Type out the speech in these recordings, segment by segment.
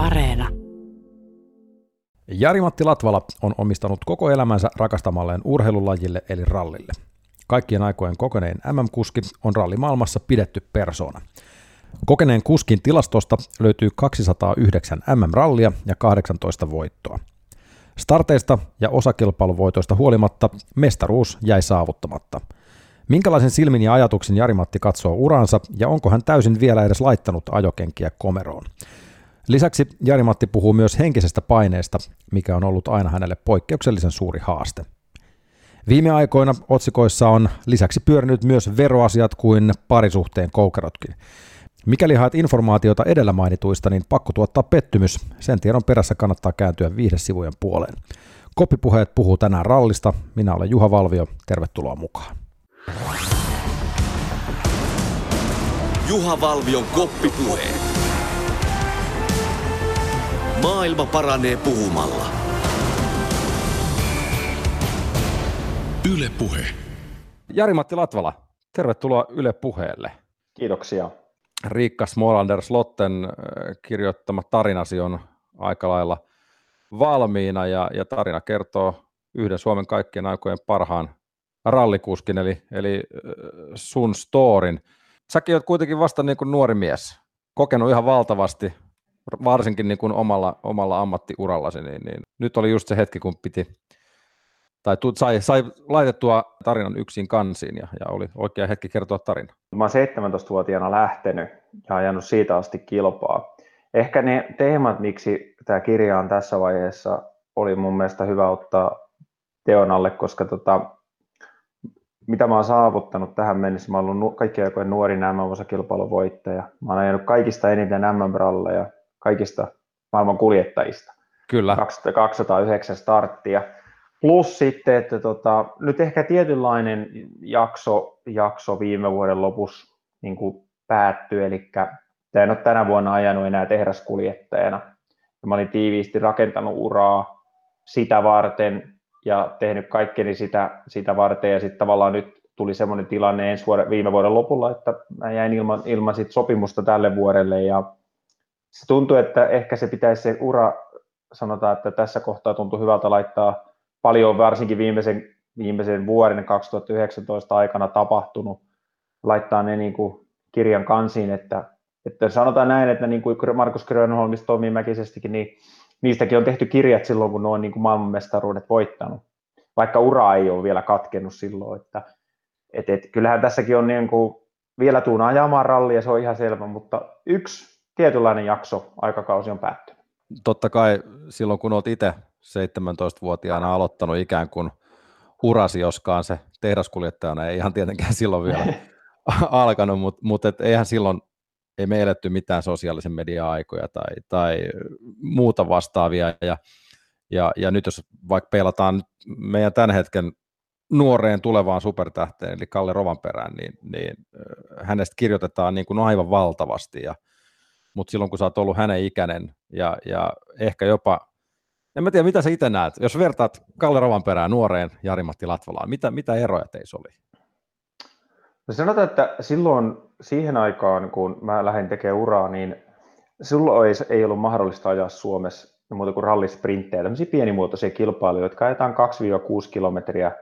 Areena. Jari-Matti Latvala on omistanut koko elämänsä rakastamalleen urheilulajille eli rallille. Kaikkien aikojen kokeneen MM-kuski on rallimaailmassa pidetty persoona. Kokeneen kuskin tilastosta löytyy 209 MM-rallia ja 18 voittoa. Starteista ja osakilpailuvoitoista huolimatta mestaruus jäi saavuttamatta. Minkälaisen silmin ja ajatuksen Jari-Matti katsoo uransa ja onko hän täysin vielä edes laittanut ajokenkiä komeroon? Lisäksi Jari-Matti puhuu myös henkisestä paineesta, mikä on ollut aina hänelle poikkeuksellisen suuri haaste. Viime aikoina otsikoissa on lisäksi pyörinyt myös veroasiat kuin parisuhteen koukerotkin. Mikäli haet informaatiota edellä mainituista, niin pakko tuottaa pettymys. Sen tiedon perässä kannattaa kääntyä viihdesivujen puoleen. Koppipuheet puhuu tänään rallista. Minä olen Juha Valvio. Tervetuloa mukaan. Juha Valvion koppipuheet. Maailma paranee puhumalla. Yle Puhe. Jari-Matti Latvala, tervetuloa Yle Puheelle. Kiitoksia. Riikka Smolander Slotten äh, kirjoittama tarinasi on aika lailla valmiina ja, ja tarina kertoo yhden Suomen kaikkien aikojen parhaan rallikuskin, eli, eli äh, sun storin. Säkin oot kuitenkin vasta niin kuin nuori mies, kokenut ihan valtavasti, varsinkin niin kuin omalla, omalla ammattiurallasi, niin, niin nyt oli just se hetki, kun piti, tai tu, sai, sai laitettua tarinan yksin kansiin ja, ja oli oikea hetki kertoa tarina. Mä oon 17-vuotiaana lähtenyt ja ajanut siitä asti kilpaa. Ehkä ne teemat, miksi tämä kirja on tässä vaiheessa, oli mun mielestä hyvä ottaa teon alle, koska tota, mitä mä oon saavuttanut tähän mennessä, mä oon ollut kaikkien aikojen nuorin MM-osakilpailun voittaja. Mä oon ajanut kaikista eniten MM-ralleja, kaikista maailman kuljettajista. Kyllä. 209 starttia. Plus sitten, että tota, nyt ehkä tietynlainen jakso, jakso viime vuoden lopussa niin kuin päättyi, eli en ole tänä vuonna ajanut enää tehdaskuljettajana. Mä olin tiiviisti rakentanut uraa sitä varten ja tehnyt kaikkeni sitä, sitä varten, ja sitten tavallaan nyt tuli semmoinen tilanne ensi vuoden, viime vuoden lopulla, että mä jäin ilman, ilman sit sopimusta tälle vuodelle, ja se tuntui, että ehkä se pitäisi se ura, sanotaan, että tässä kohtaa tuntui hyvältä laittaa paljon varsinkin viimeisen, viimeisen vuoden 2019 aikana tapahtunut, laittaa ne niin kuin kirjan kansiin, että, että sanotaan näin, että niin kuin Markus Grönholmista toimii mäkisestikin, niin niistäkin on tehty kirjat silloin, kun ne on niin kuin maailmanmestaruudet voittanut, vaikka ura ei ole vielä katkennut silloin, että et, et, kyllähän tässäkin on niin kuin, vielä tuun ajamaan rallia, se on ihan selvä, mutta yksi tietynlainen jakso, aikakausi on päättynyt. Totta kai silloin, kun olet itse 17-vuotiaana aloittanut ikään kuin urasi, joskaan se tehdaskuljettajana ei ihan tietenkään silloin vielä alkanut, mutta mut et eihän silloin ei me eletty mitään sosiaalisen median aikoja tai, tai muuta vastaavia. Ja, ja, ja nyt jos vaikka peilataan meidän tämän hetken nuoreen tulevaan supertähteen, eli Kalle Rovanperään, niin, niin hänestä kirjoitetaan niin kuin aivan valtavasti. Ja, mutta silloin kun sä oot ollut hänen ikäinen ja, ja ehkä jopa, en mä tiedä mitä sä itse näet, jos vertaat Kalle Rovanperään nuoreen Jari-Matti Latvalaan, mitä, mitä eroja teissä oli? No sanotaan, että silloin siihen aikaan, kun mä lähdin tekemään uraa, niin silloin ei, ei ollut mahdollista ajaa Suomessa muuta kuin rallisprinttejä, tämmöisiä pienimuotoisia kilpailuja, jotka ajetaan 2-6 kilometriä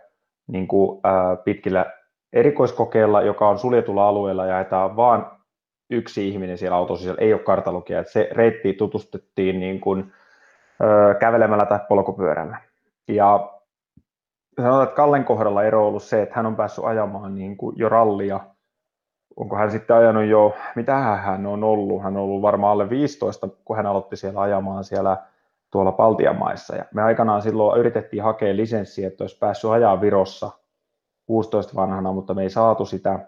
niin kuin, ää, pitkillä erikoiskokeilla, joka on suljetulla alueella ja ajetaan vaan yksi ihminen siellä autossa, siellä ei ole kartalukia. Että se reitti tutustettiin niin kuin, ö, kävelemällä tai polkupyörällä. Ja sanotaan, että Kallen kohdalla ero on ollut se, että hän on päässyt ajamaan niin kuin jo rallia. Onko hän sitten ajanut jo, mitä hän on ollut? Hän on ollut varmaan alle 15, kun hän aloitti siellä ajamaan siellä tuolla Baltian maissa. Ja me aikanaan silloin yritettiin hakea lisenssiä, että olisi päässyt ajaa Virossa 16 vanhana, mutta me ei saatu sitä.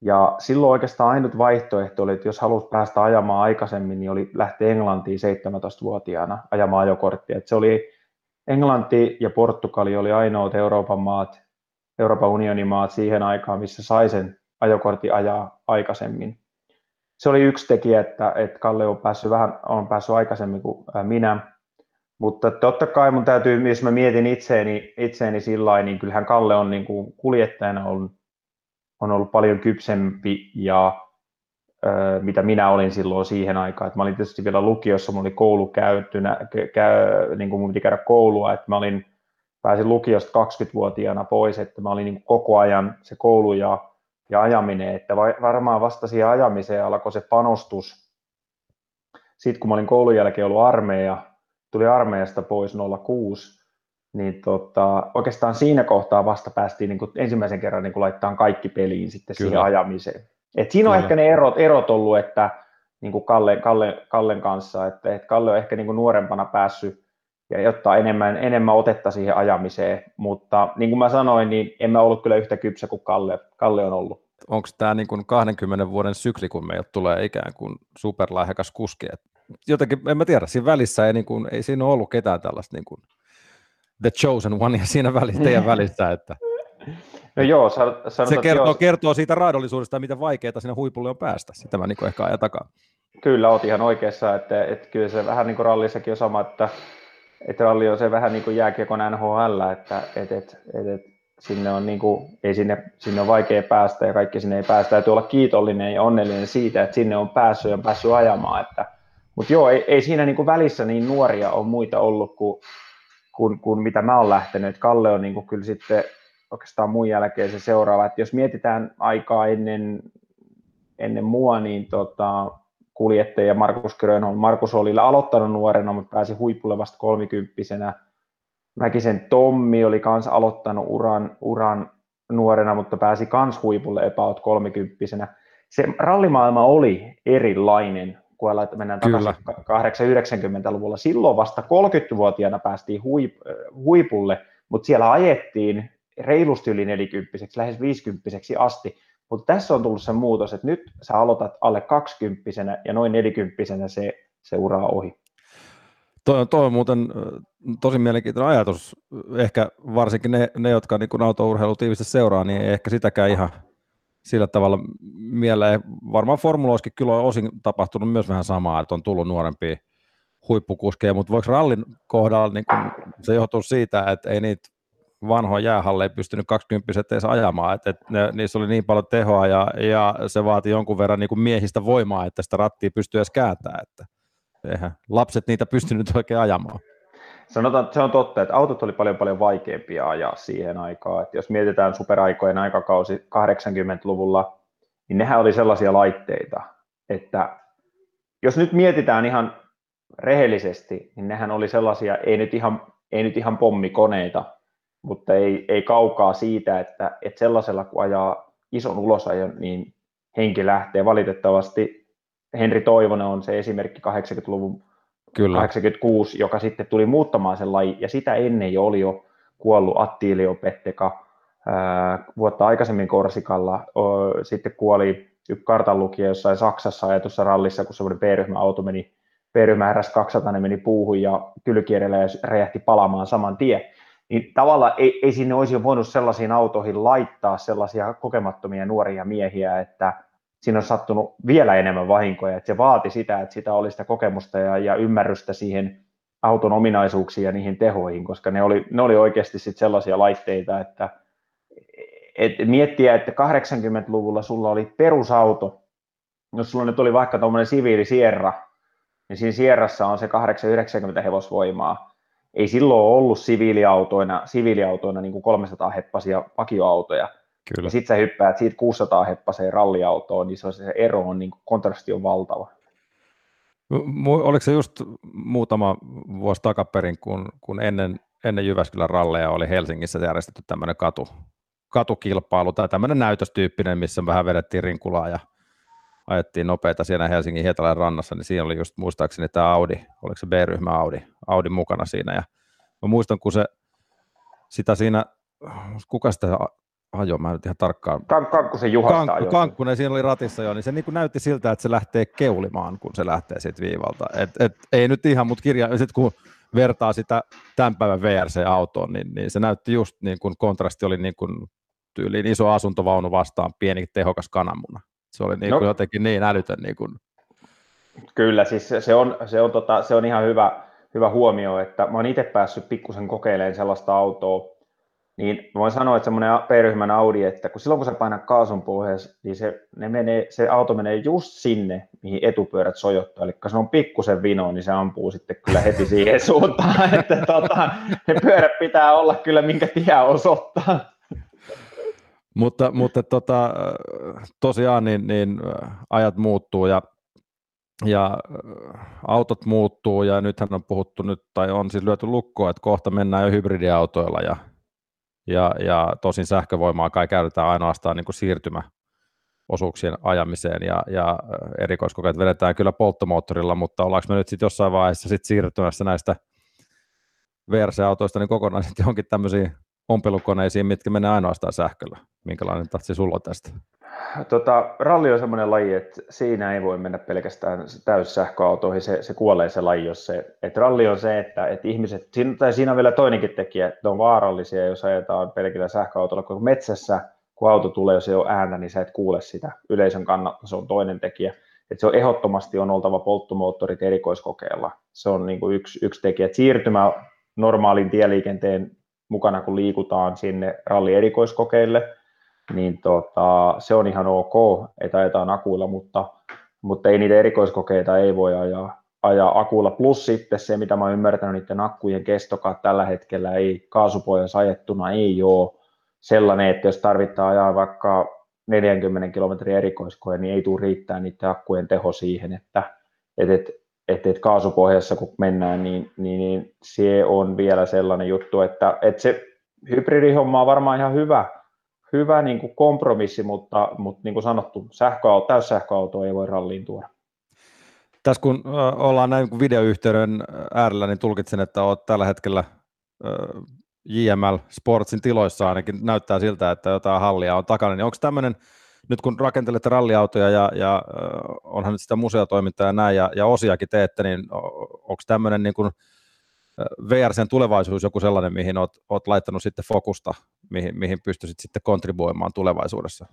Ja silloin oikeastaan ainut vaihtoehto oli, että jos halusi päästä ajamaan aikaisemmin, niin oli lähteä Englantiin 17-vuotiaana ajamaan ajokorttia. Että se oli Englanti ja Portugali oli ainoat Euroopan maat, Euroopan unionin maat siihen aikaan, missä sai sen ajokortti ajaa aikaisemmin. Se oli yksi tekijä, että, että Kalle on päässyt vähän on päässyt aikaisemmin kuin minä. Mutta totta kai mun täytyy, jos mä mietin itseeni, itseeni sillä niin kyllähän Kalle on niin kuin kuljettajana on, on ollut paljon kypsempi ja mitä minä olin silloin siihen aikaan. Että mä olin tietysti vielä lukiossa, mulla oli koulu käytynä, käy, niin kuin mun piti käydä koulua, että mä olin, pääsin lukiosta 20-vuotiaana pois, että mä olin niin koko ajan se koulu ja, ja ajaminen, että varmaan vasta siihen ajamiseen alkoi se panostus. Sitten kun mä olin koulun jälkeen ollut armeija, tuli armeijasta pois 06, niin tota, oikeastaan siinä kohtaa vasta päästiin niin kuin ensimmäisen kerran niin kuin laittaa kaikki peliin sitten Kyllä. siihen ajamiseen. Et siinä on Kyllä. ehkä ne erot, erot ollut, että niin kuin Kalle, Kalle, Kallen kanssa, että, että Kalle on ehkä niin kuin nuorempana päässyt ja ottaa enemmän, enemmän otetta siihen ajamiseen, mutta niin kuin mä sanoin, niin en mä ollut kyllä yhtä kypsä kuin Kalle, Kalle on ollut. Onko tämä niin kuin 20 vuoden sykli, kun meiltä tulee ikään kuin superlahjakas kuski? Jotenkin, en mä tiedä, siinä välissä ei, niin kuin, ei siinä ole ollut ketään tällaista niin kuin the chosen one ja siinä välissä, teidän välissä, että No joo, sanotaan, se kertoo, jos... kertoo siitä raadollisuudesta, miten vaikeaa sinne huipulle on päästä. Sitä mä niin ehkä ajan takaa. Kyllä, oot ihan oikeassa, että, että kyllä se vähän niin kuin rallissakin on sama, että, että ralli on se vähän niin kuin jääkiekon NHL, että, että, että, että, että sinne on, niin kuin, ei sinne, sinne on vaikea päästä ja kaikki sinne ei päästä. Täytyy olla kiitollinen ja onnellinen siitä, että sinne on päässyt ja on päässyt ajamaan. Että, mutta joo, ei, ei siinä niin kuin välissä niin nuoria ole muita ollut kuin, kuin, kuin mitä mä oon lähtenyt. Kalle on niin kuin kyllä sitten oikeastaan mun jälkeen se seuraava. Että jos mietitään aikaa ennen, ennen mua, niin tota, kuljettaja Markus Grönholm. Markus oli aloittanut nuorena, mutta pääsi huipulle vasta kolmikymppisenä. Mäkisen Tommi oli kanssa aloittanut uran, uran nuorena, mutta pääsi kans huipulle about kolmikymppisenä. Se rallimaailma oli erilainen, kun mennään takaisin 80-90-luvulla. Silloin vasta 30-vuotiaana päästiin huip, huipulle, mutta siellä ajettiin reilusti yli 40 lähes 50 asti, mutta tässä on tullut se muutos, että nyt sä aloitat alle 20 ja noin 40 se, se ura ohi. Toi, toi on muuten tosi mielenkiintoinen ajatus. Ehkä varsinkin ne, ne jotka niin autourheilu tiivisesti seuraa, niin ei ehkä sitäkään ihan sillä tavalla mieleen. Varmaan formuloiskin kyllä on osin tapahtunut myös vähän samaa, että on tullut nuorempia huippukuskeja, mutta voiko rallin kohdalla niin kun se johtuu siitä, että ei niitä vanhoja jäähalle ei pystynyt 20 edes ajamaan, että et ne, niissä oli niin paljon tehoa ja, ja se vaati jonkun verran niin miehistä voimaa, että sitä rattia pystyy edes kääntämään, että eihän lapset niitä pystynyt oikein ajamaan. Sanotaan, että se on totta, että autot oli paljon paljon vaikeampia ajaa siihen aikaan, että jos mietitään superaikojen aikakausi 80-luvulla, niin nehän oli sellaisia laitteita, että jos nyt mietitään ihan rehellisesti, niin nehän oli sellaisia, ei nyt ihan, ei nyt ihan pommikoneita, mutta ei, ei kaukaa siitä, että, että sellaisella kun ajaa ison ulosajon, niin henki lähtee. Valitettavasti Henri Toivonen on se esimerkki 80-luvun Kyllä. 86, joka sitten tuli muuttamaan sen laji, ja sitä ennen jo oli jo kuollut Attilio Petteka, vuotta aikaisemmin Korsikalla, sitten kuoli yksi kartanlukija jossain Saksassa ajatussa rallissa, kun semmoinen B-ryhmä auto meni, B-ryhmä RS200 meni puuhun ja kylkierellä räjähti palamaan saman tien niin tavallaan ei, ei sinne olisi voinut sellaisiin autoihin laittaa sellaisia kokemattomia nuoria miehiä, että siinä on sattunut vielä enemmän vahinkoja, että se vaati sitä, että sitä oli sitä kokemusta ja, ja ymmärrystä siihen auton ominaisuuksiin ja niihin tehoihin, koska ne oli, ne oli oikeasti sit sellaisia laitteita, että et miettiä, että 80-luvulla sulla oli perusauto, jos sulla nyt oli vaikka tuommoinen siviili Sierra, niin siinä Sierrassa on se 890 hevosvoimaa, ei silloin ollut siviiliautoina, siviiliautoina niin kuin 300 heppasia vakioautoja. Kyllä. Ja sitten sä hyppäät siitä 600 heppaseen ralliautoon, niin se, on se ero on, niin kontrasti on valtava. Oliko se just muutama vuosi takaperin, kun, kun ennen, ennen Jyväskylän ralleja oli Helsingissä järjestetty tämmöinen katu, katukilpailu tai tämmöinen näytöstyyppinen, missä vähän vedettiin rinkulaa ja ajettiin nopeita siinä Helsingin Hietalän rannassa, niin siinä oli just muistaakseni tämä Audi, oliko se B-ryhmä Audi, Audi mukana siinä. Ja mä muistan, kun se sitä siinä, kuka sitä ajo, mä nyt ihan tarkkaan. Kankkusen Juhasta Kank, Kankkunen siinä oli ratissa jo, niin se niin näytti siltä, että se lähtee keulimaan, kun se lähtee siitä viivalta. Et, et, ei nyt ihan, mutta kirja, sit kun vertaa sitä tämän päivän VRC-autoon, niin, niin se näytti just niin kuin kontrasti oli niin kuin tyyliin iso asuntovaunu vastaan pieni tehokas kananmuna. Se oli niin kuin no. jotenkin niin älytön. Niin kuin... Kyllä, siis se on, se on, tota, se on ihan hyvä, hyvä huomio, että mä oon itse päässyt pikkusen kokeilemaan sellaista autoa, niin voin sanoa, että semmoinen P-ryhmän Audi, että kun silloin kun sä painat kaasun pohjassa, niin se, ne menee, se auto menee just sinne, mihin etupyörät sojottaa. Eli kun se on pikkusen vino, niin se ampuu sitten kyllä heti siihen suuntaan, että tota, ne pyörät pitää olla kyllä minkä tie osoittaa. Mutta, mutta tota, tosiaan niin, niin ajat muuttuu ja, ja autot muuttuu ja nythän on puhuttu nyt, tai on siis lyöty lukkoa, että kohta mennään jo hybridiautoilla ja ja, ja tosin sähkövoimaa kai käytetään ainoastaan niin kuin siirtymäosuuksien ajamiseen ja, ja erikoiskokeet vedetään kyllä polttomoottorilla, mutta ollaanko me nyt sitten jossain vaiheessa sit siirtymässä näistä VRC-autoista niin kokonaisesti johonkin tämmöisiin ompelukoneisiin, mitkä menee ainoastaan sähköllä. Minkälainen tatsi sulla tästä? Tota, ralli on semmoinen laji, että siinä ei voi mennä pelkästään täyssähköautoihin, se, se kuolee se laji, jos se, että ralli on se, että, että ihmiset, siinä, tai siinä on vielä toinenkin tekijä, että on vaarallisia, jos ajetaan pelkillä sähköautolla, kun metsässä, kun auto tulee, jos ei ole ääntä, niin sä et kuule sitä yleisön kannalta, se on toinen tekijä. Että se on ehdottomasti on oltava polttomoottorit erikoiskokeella. Se on niin kuin yksi, yksi tekijä. Että siirtymä normaalin tieliikenteen mukana, kun liikutaan sinne ralli erikoiskokeille, niin tota, se on ihan ok, että ajetaan akuilla, mutta, mutta ei niitä erikoiskokeita ei voi ajaa, ajaa akuilla. Plus sitten se, mitä mä oon ymmärtänyt, niiden akkujen kestokaan tällä hetkellä ei kaasupohjassa ajettuna ei ole sellainen, että jos tarvittaa ajaa vaikka 40 kilometrin erikoiskoe, niin ei tule riittää niiden akkujen teho siihen, että et, et, et, et kaasupohjassa kun mennään, niin, niin, niin se on vielä sellainen juttu, että, että se hybridihomma on varmaan ihan hyvä, hyvä niin kuin kompromissi, mutta, mutta niin kuin sanottu, sähköauto, täyssähköauto ei voi ralliin tuoda. Tässä kun ollaan näin videoyhteyden äärellä, niin tulkitsen, että olet tällä hetkellä JML Sportsin tiloissa ainakin näyttää siltä, että jotain hallia on takana. Niin onko tämmöinen, nyt kun rakentelette ralliautoja ja, ja onhan nyt sitä museotoimintaa ja näin, ja, ja osiakin teette, niin onko tämmöinen niin kuin, tulevaisuus joku sellainen, mihin olet, olet laittanut sitten fokusta, mihin, mihin pystyisit sitten kontribuoimaan tulevaisuudessa?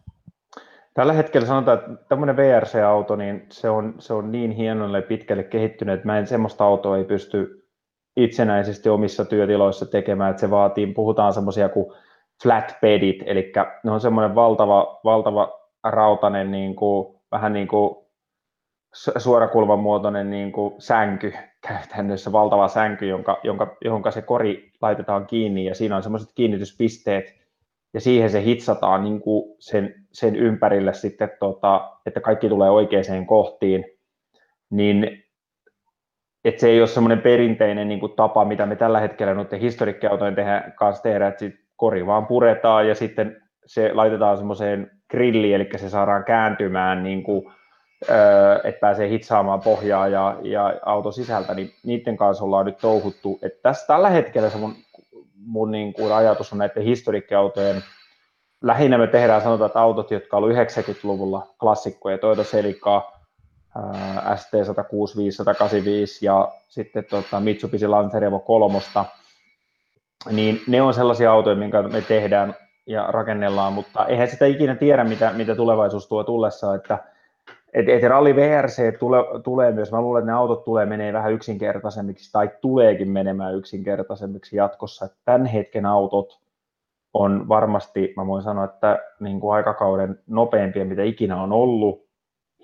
Tällä hetkellä sanotaan, että tämmöinen VRC-auto, niin se on, se on niin hienolle pitkälle kehittynyt, että mä en semmoista autoa ei pysty itsenäisesti omissa työtiloissa tekemään, että se vaatii, puhutaan semmoisia kuin flatbedit, eli ne on semmoinen valtava, valtava rautainen, niin kuin, vähän niin kuin suorakulman muotoinen niin kuin sänky, käytännössä valtava sänky, jonka, jonka, jonka se kori laitetaan kiinni ja siinä on semmoiset kiinnityspisteet ja siihen se hitsataan niin kuin sen, sen ympärille sitten, tota, että kaikki tulee oikeaan kohtiin, niin että se ei ole semmoinen perinteinen niin kuin tapa, mitä me tällä hetkellä noiden historiikkiautojen tehdä, kanssa tehdään, että sit kori vaan puretaan ja sitten se laitetaan semmoiseen grilliin, eli se saadaan kääntymään niin kuin että pääsee hitsaamaan pohjaa ja, ja auto sisältä, niin niiden kanssa ollaan nyt touhuttu. Että tässä tällä hetkellä se mun, mun niin kuin ajatus on näiden historiikkiautojen, lähinnä me tehdään sanotaan, että autot, jotka ovat 90-luvulla klassikkoja, Toyota Celica, ST165, 185 ja sitten tota Mitsubishi Lancer Evo 3, niin ne on sellaisia autoja, minkä me tehdään ja rakennellaan, mutta eihän sitä ikinä tiedä, mitä, mitä tulevaisuus tuo tullessa, että et, et ralli VRC tule, tulee myös, mä luulen, että ne autot tulee menee vähän yksinkertaisemmiksi tai tuleekin menemään yksinkertaisemmiksi jatkossa. Et tämän hetken autot on varmasti, mä voin sanoa, että niin kuin aikakauden nopeimpia, mitä ikinä on ollut.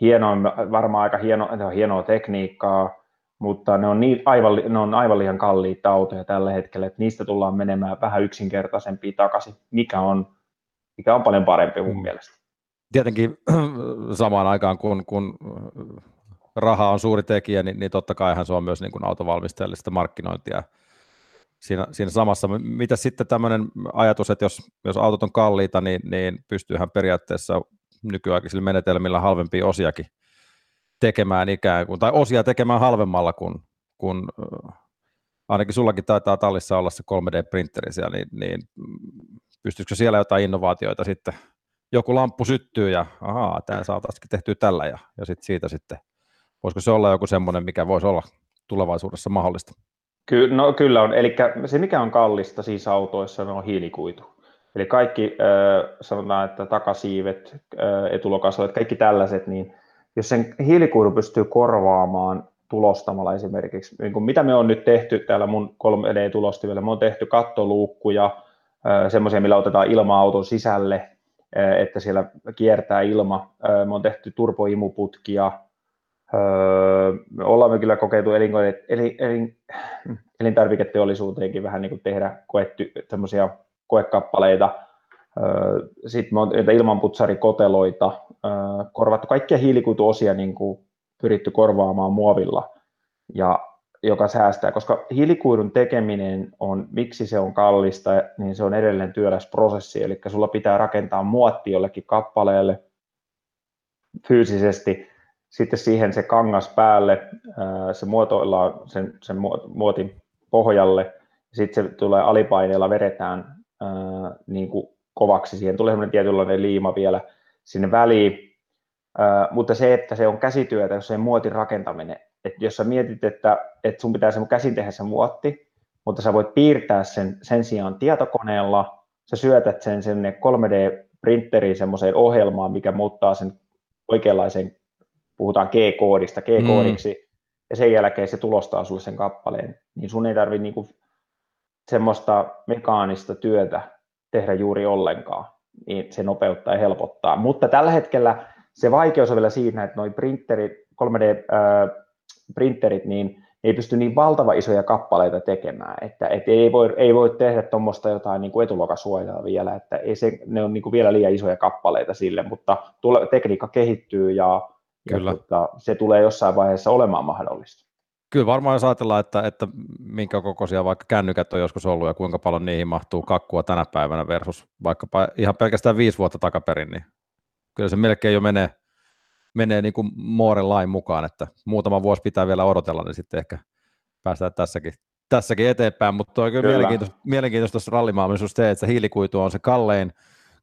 Hieno, varmaan aika hieno, on hienoa tekniikkaa, mutta ne on, niin, aivan, ne on aivan liian kalliita autoja tällä hetkellä, että niistä tullaan menemään vähän yksinkertaisempia takaisin, mikä on, mikä on paljon parempi mun mm. mielestä tietenkin samaan aikaan, kun, kun raha on suuri tekijä, niin, niin totta kaihan se on myös niin kuin autovalmistajalle sitä markkinointia siinä, siinä samassa. Mitä sitten tämmöinen ajatus, että jos, jos autot on kalliita, niin, niin pystyyhän periaatteessa nykyaikaisilla menetelmillä halvempia osiakin tekemään ikään kuin, tai osia tekemään halvemmalla kuin, kuin ainakin sullakin taitaa tallissa olla se 3D-printeri siellä, niin, niin pystyisikö siellä jotain innovaatioita sitten joku lamppu syttyy ja ahaa, tämä saataisiin tehtyä tällä ja, ja sit siitä sitten, voisiko se olla joku semmoinen, mikä voisi olla tulevaisuudessa mahdollista? Ky- no kyllä on, eli se mikä on kallista siis autoissa on hiilikuitu. Eli kaikki, äh, sanotaan, että takasiivet, äh, kaikki tällaiset, niin jos sen hiilikuidu pystyy korvaamaan tulostamalla esimerkiksi, niin kuin mitä me on nyt tehty täällä mun 3D-tulostimella, me on tehty kattoluukkuja, semmoisia, millä otetaan ilma auton sisälle, että siellä kiertää ilma. Me on tehty turboimuputkia, me ollaan me kyllä kokeiltu elin, elin, elin, elintarviketeollisuuteenkin vähän niin kuin tehdä koettu semmoisia koekappaleita, sitten me on ilmanputsarikoteloita, korvattu kaikkia hiilikuituosia niin kuin pyritty korvaamaan muovilla, ja joka säästää, koska hiilikuidun tekeminen on, miksi se on kallista, niin se on edelleen työläs prosessi, eli sulla pitää rakentaa muotti jollekin kappaleelle fyysisesti, sitten siihen se kangas päälle, se muotoillaan sen, sen muotin pohjalle, sitten se tulee alipaineella, vedetään niin kuin kovaksi, siihen tulee semmoinen tietynlainen liima vielä sinne väliin, mutta se, että se on käsityötä, jos se muotin rakentaminen, että jos sä mietit, että, että sun pitää sen käsin tehdä se muotti, mutta sä voit piirtää sen sen sijaan tietokoneella, sä syötät sen sinne 3D-printeriin semmoiseen ohjelmaan, mikä muuttaa sen oikeanlaisen, puhutaan G-koodista, G-koodiksi, mm. ja sen jälkeen se tulostaa sulle sen kappaleen, niin sun ei tarvitse niinku semmoista mekaanista työtä tehdä juuri ollenkaan, niin se nopeuttaa ja helpottaa. Mutta tällä hetkellä se vaikeus on vielä siinä, että noin printerit, 3D-printerit, niin ei pysty niin valtava isoja kappaleita tekemään, että, että ei, voi, ei voi tehdä tuommoista jotain niin kuin etulokasuojaa vielä, että ei se, ne on niin kuin vielä liian isoja kappaleita sille, mutta tule, tekniikka kehittyy ja, Kyllä. ja mutta se tulee jossain vaiheessa olemaan mahdollista. Kyllä varmaan jos ajatellaan, että, että minkä kokoisia vaikka kännykät on joskus ollut ja kuinka paljon niihin mahtuu kakkua tänä päivänä versus vaikkapa ihan pelkästään viisi vuotta takaperin, niin kyllä se melkein jo menee, menee niin kuin Mooren lain mukaan, että muutama vuosi pitää vielä odotella, niin sitten ehkä päästään tässäkin, tässäkin eteenpäin, mutta on kyllä, kyllä. mielenkiintoista, mielenkiintoista tuossa rallimaailmassa se, että se hiilikuitu on se kallein,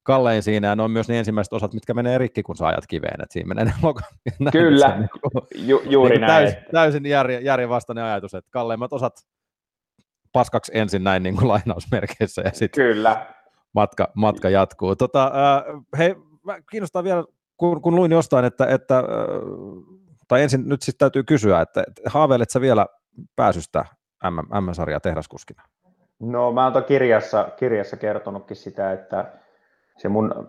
kallein siinä, ja ne on myös ne ensimmäiset osat, mitkä menee rikki, kun sä ajat kiveen, että siinä menee ne logo. Kyllä, niin kuin, Ju, juuri niin näin. Täysin, täysin järjen, järjenvastainen ajatus, että kalleimmat osat paskaksi ensin näin niin kuin lainausmerkeissä, ja sitten Kyllä. Matka, matka jatkuu. Tota, äh, hei, kiinnostaa vielä, kun, kun luin jostain, että, että tai ensin nyt sitten täytyy kysyä, että, haaveilet sä vielä pääsystä M-sarjaa tehdaskuskina? No mä oon kirjassa, kirjassa kertonutkin sitä, että se mun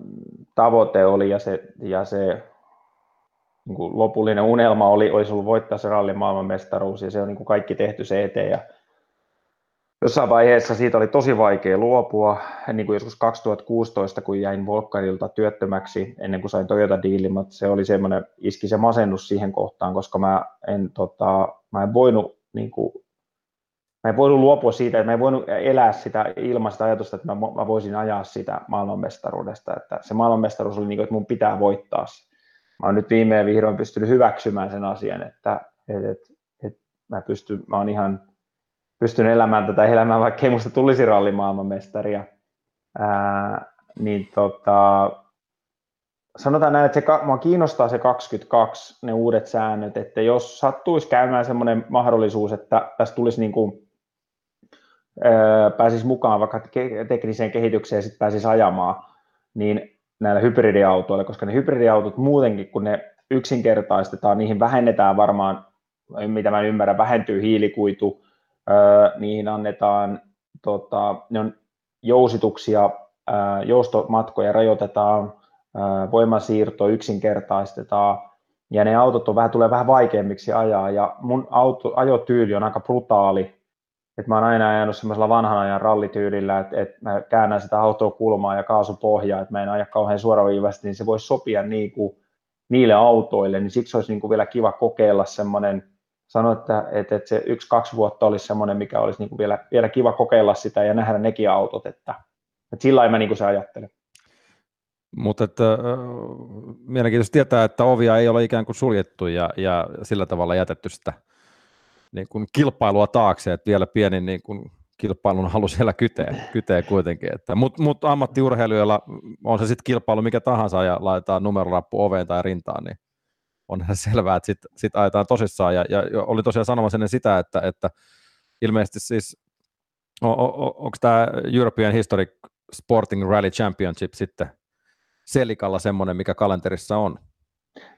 tavoite oli ja se, ja se niin lopullinen unelma oli, olisi ollut voittaa se rallin maailmanmestaruus ja se on niin kuin kaikki tehty se eteen. Ja jossain vaiheessa siitä oli tosi vaikea luopua, niin kuin joskus 2016, kun jäin Volkkarilta työttömäksi ennen kuin sain Toyota-diilin, mutta se oli semmoinen, iski se masennus siihen kohtaan, koska mä en, tota, mä en voinut niin kuin, mä en voinut luopua siitä, että mä en voinut elää sitä ilman sitä ajatusta, että mä, mä voisin ajaa sitä maailmanmestaruudesta. Että se maailmanmestaruus oli niin kuin, että mun pitää voittaa se. Mä oon nyt viimein vihdoin pystynyt hyväksymään sen asian, että, että, että, että mä, pystyn, mä oon ihan pystyn elämään tätä elämää, vaikka ei musta tulisi rallimaailmanmestaria. Niin tota, sanotaan näin, että se, mua kiinnostaa se 22, ne uudet säännöt, että jos sattuisi käymään semmoinen mahdollisuus, että tässä tulisi niin kuin pääsisi mukaan vaikka tekniseen kehitykseen ja sitten pääsisi ajamaan, niin näillä hybridiautoilla, koska ne hybridiautot muutenkin, kun ne yksinkertaistetaan, niihin vähennetään varmaan, mitä mä ymmärrän, vähentyy hiilikuitu, niihin annetaan, tota, ne on jousituksia, joustomatkoja rajoitetaan, voimasiirto yksinkertaistetaan, ja ne autot on vähän, tulee vähän vaikeammiksi ajaa, ja mun auto, ajotyyli on aika brutaali, että mä oon aina ajanut semmoisella vanhan ajan rallityylillä, että, että mä käännän sitä autoa kulmaa ja kaasupohjaa, että mä en aja kauhean suoraviivasti, niin se voisi sopia niin kuin niille autoille, niin siksi olisi niin kuin vielä kiva kokeilla semmoinen, sanoin, että, että, että se yksi-kaksi vuotta olisi semmoinen, mikä olisi niin kuin vielä, vielä kiva kokeilla sitä ja nähdä nekin autot, että, että sillä lailla mä niin kuin se ajattelen. Mutta että, äh, mielenkiintoista tietää, että ovia ei ole ikään kuin suljettu ja, ja sillä tavalla jätetty sitä niin kuin kilpailua taakse, että vielä pieni niin kuin kilpailun halu siellä kytee, kytee kuitenkin. Mutta mut ammattiurheilijoilla on se sitten kilpailu mikä tahansa ja laitetaan numerolappu oveen tai rintaan, niin onhan selvää, että sitten sit ajetaan tosissaan. Ja, ja oli tosiaan sanomassa ennen sitä, että, että ilmeisesti siis on, on, onko tämä European Historic Sporting Rally Championship sitten Selikalla semmoinen, mikä kalenterissa on?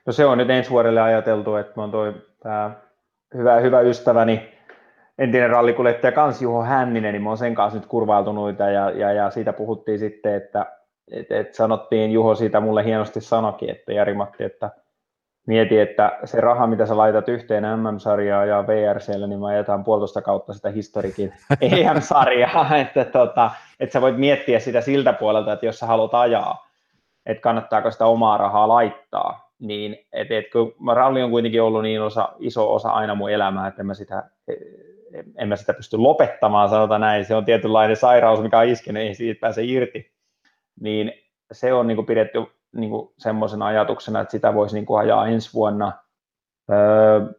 No se on nyt ensi vuodelle ajateltu, että on toi, tämä hyvä, hyvä ystäväni entinen rallikuljettaja kans Juho Hänninen, niin mä oon sen kanssa nyt kurvailtunuita ja, ja, ja siitä puhuttiin sitten, että et, et sanottiin, Juho siitä mulle hienosti sanokin, että Jari Matti, että mieti, että se raha, mitä sä laitat yhteen MM-sarjaa ja VRClle, niin mä jätän puolitoista kautta sitä historikin EM-sarjaa, että, tota, että sä voit miettiä sitä siltä puolelta, että jos sä haluat ajaa, että kannattaako sitä omaa rahaa laittaa, niin et, et, kun ralli on kuitenkin ollut niin osa, iso osa aina mun elämää, että en mä sitä, en mä sitä pysty lopettamaan, sanotaan näin, se on tietynlainen sairaus, mikä on iskenyt, ei siitä pääse irti, niin se on niin kuin pidetty niin semmoisena ajatuksena, että sitä voisi niin kuin ajaa ensi vuonna. Öö,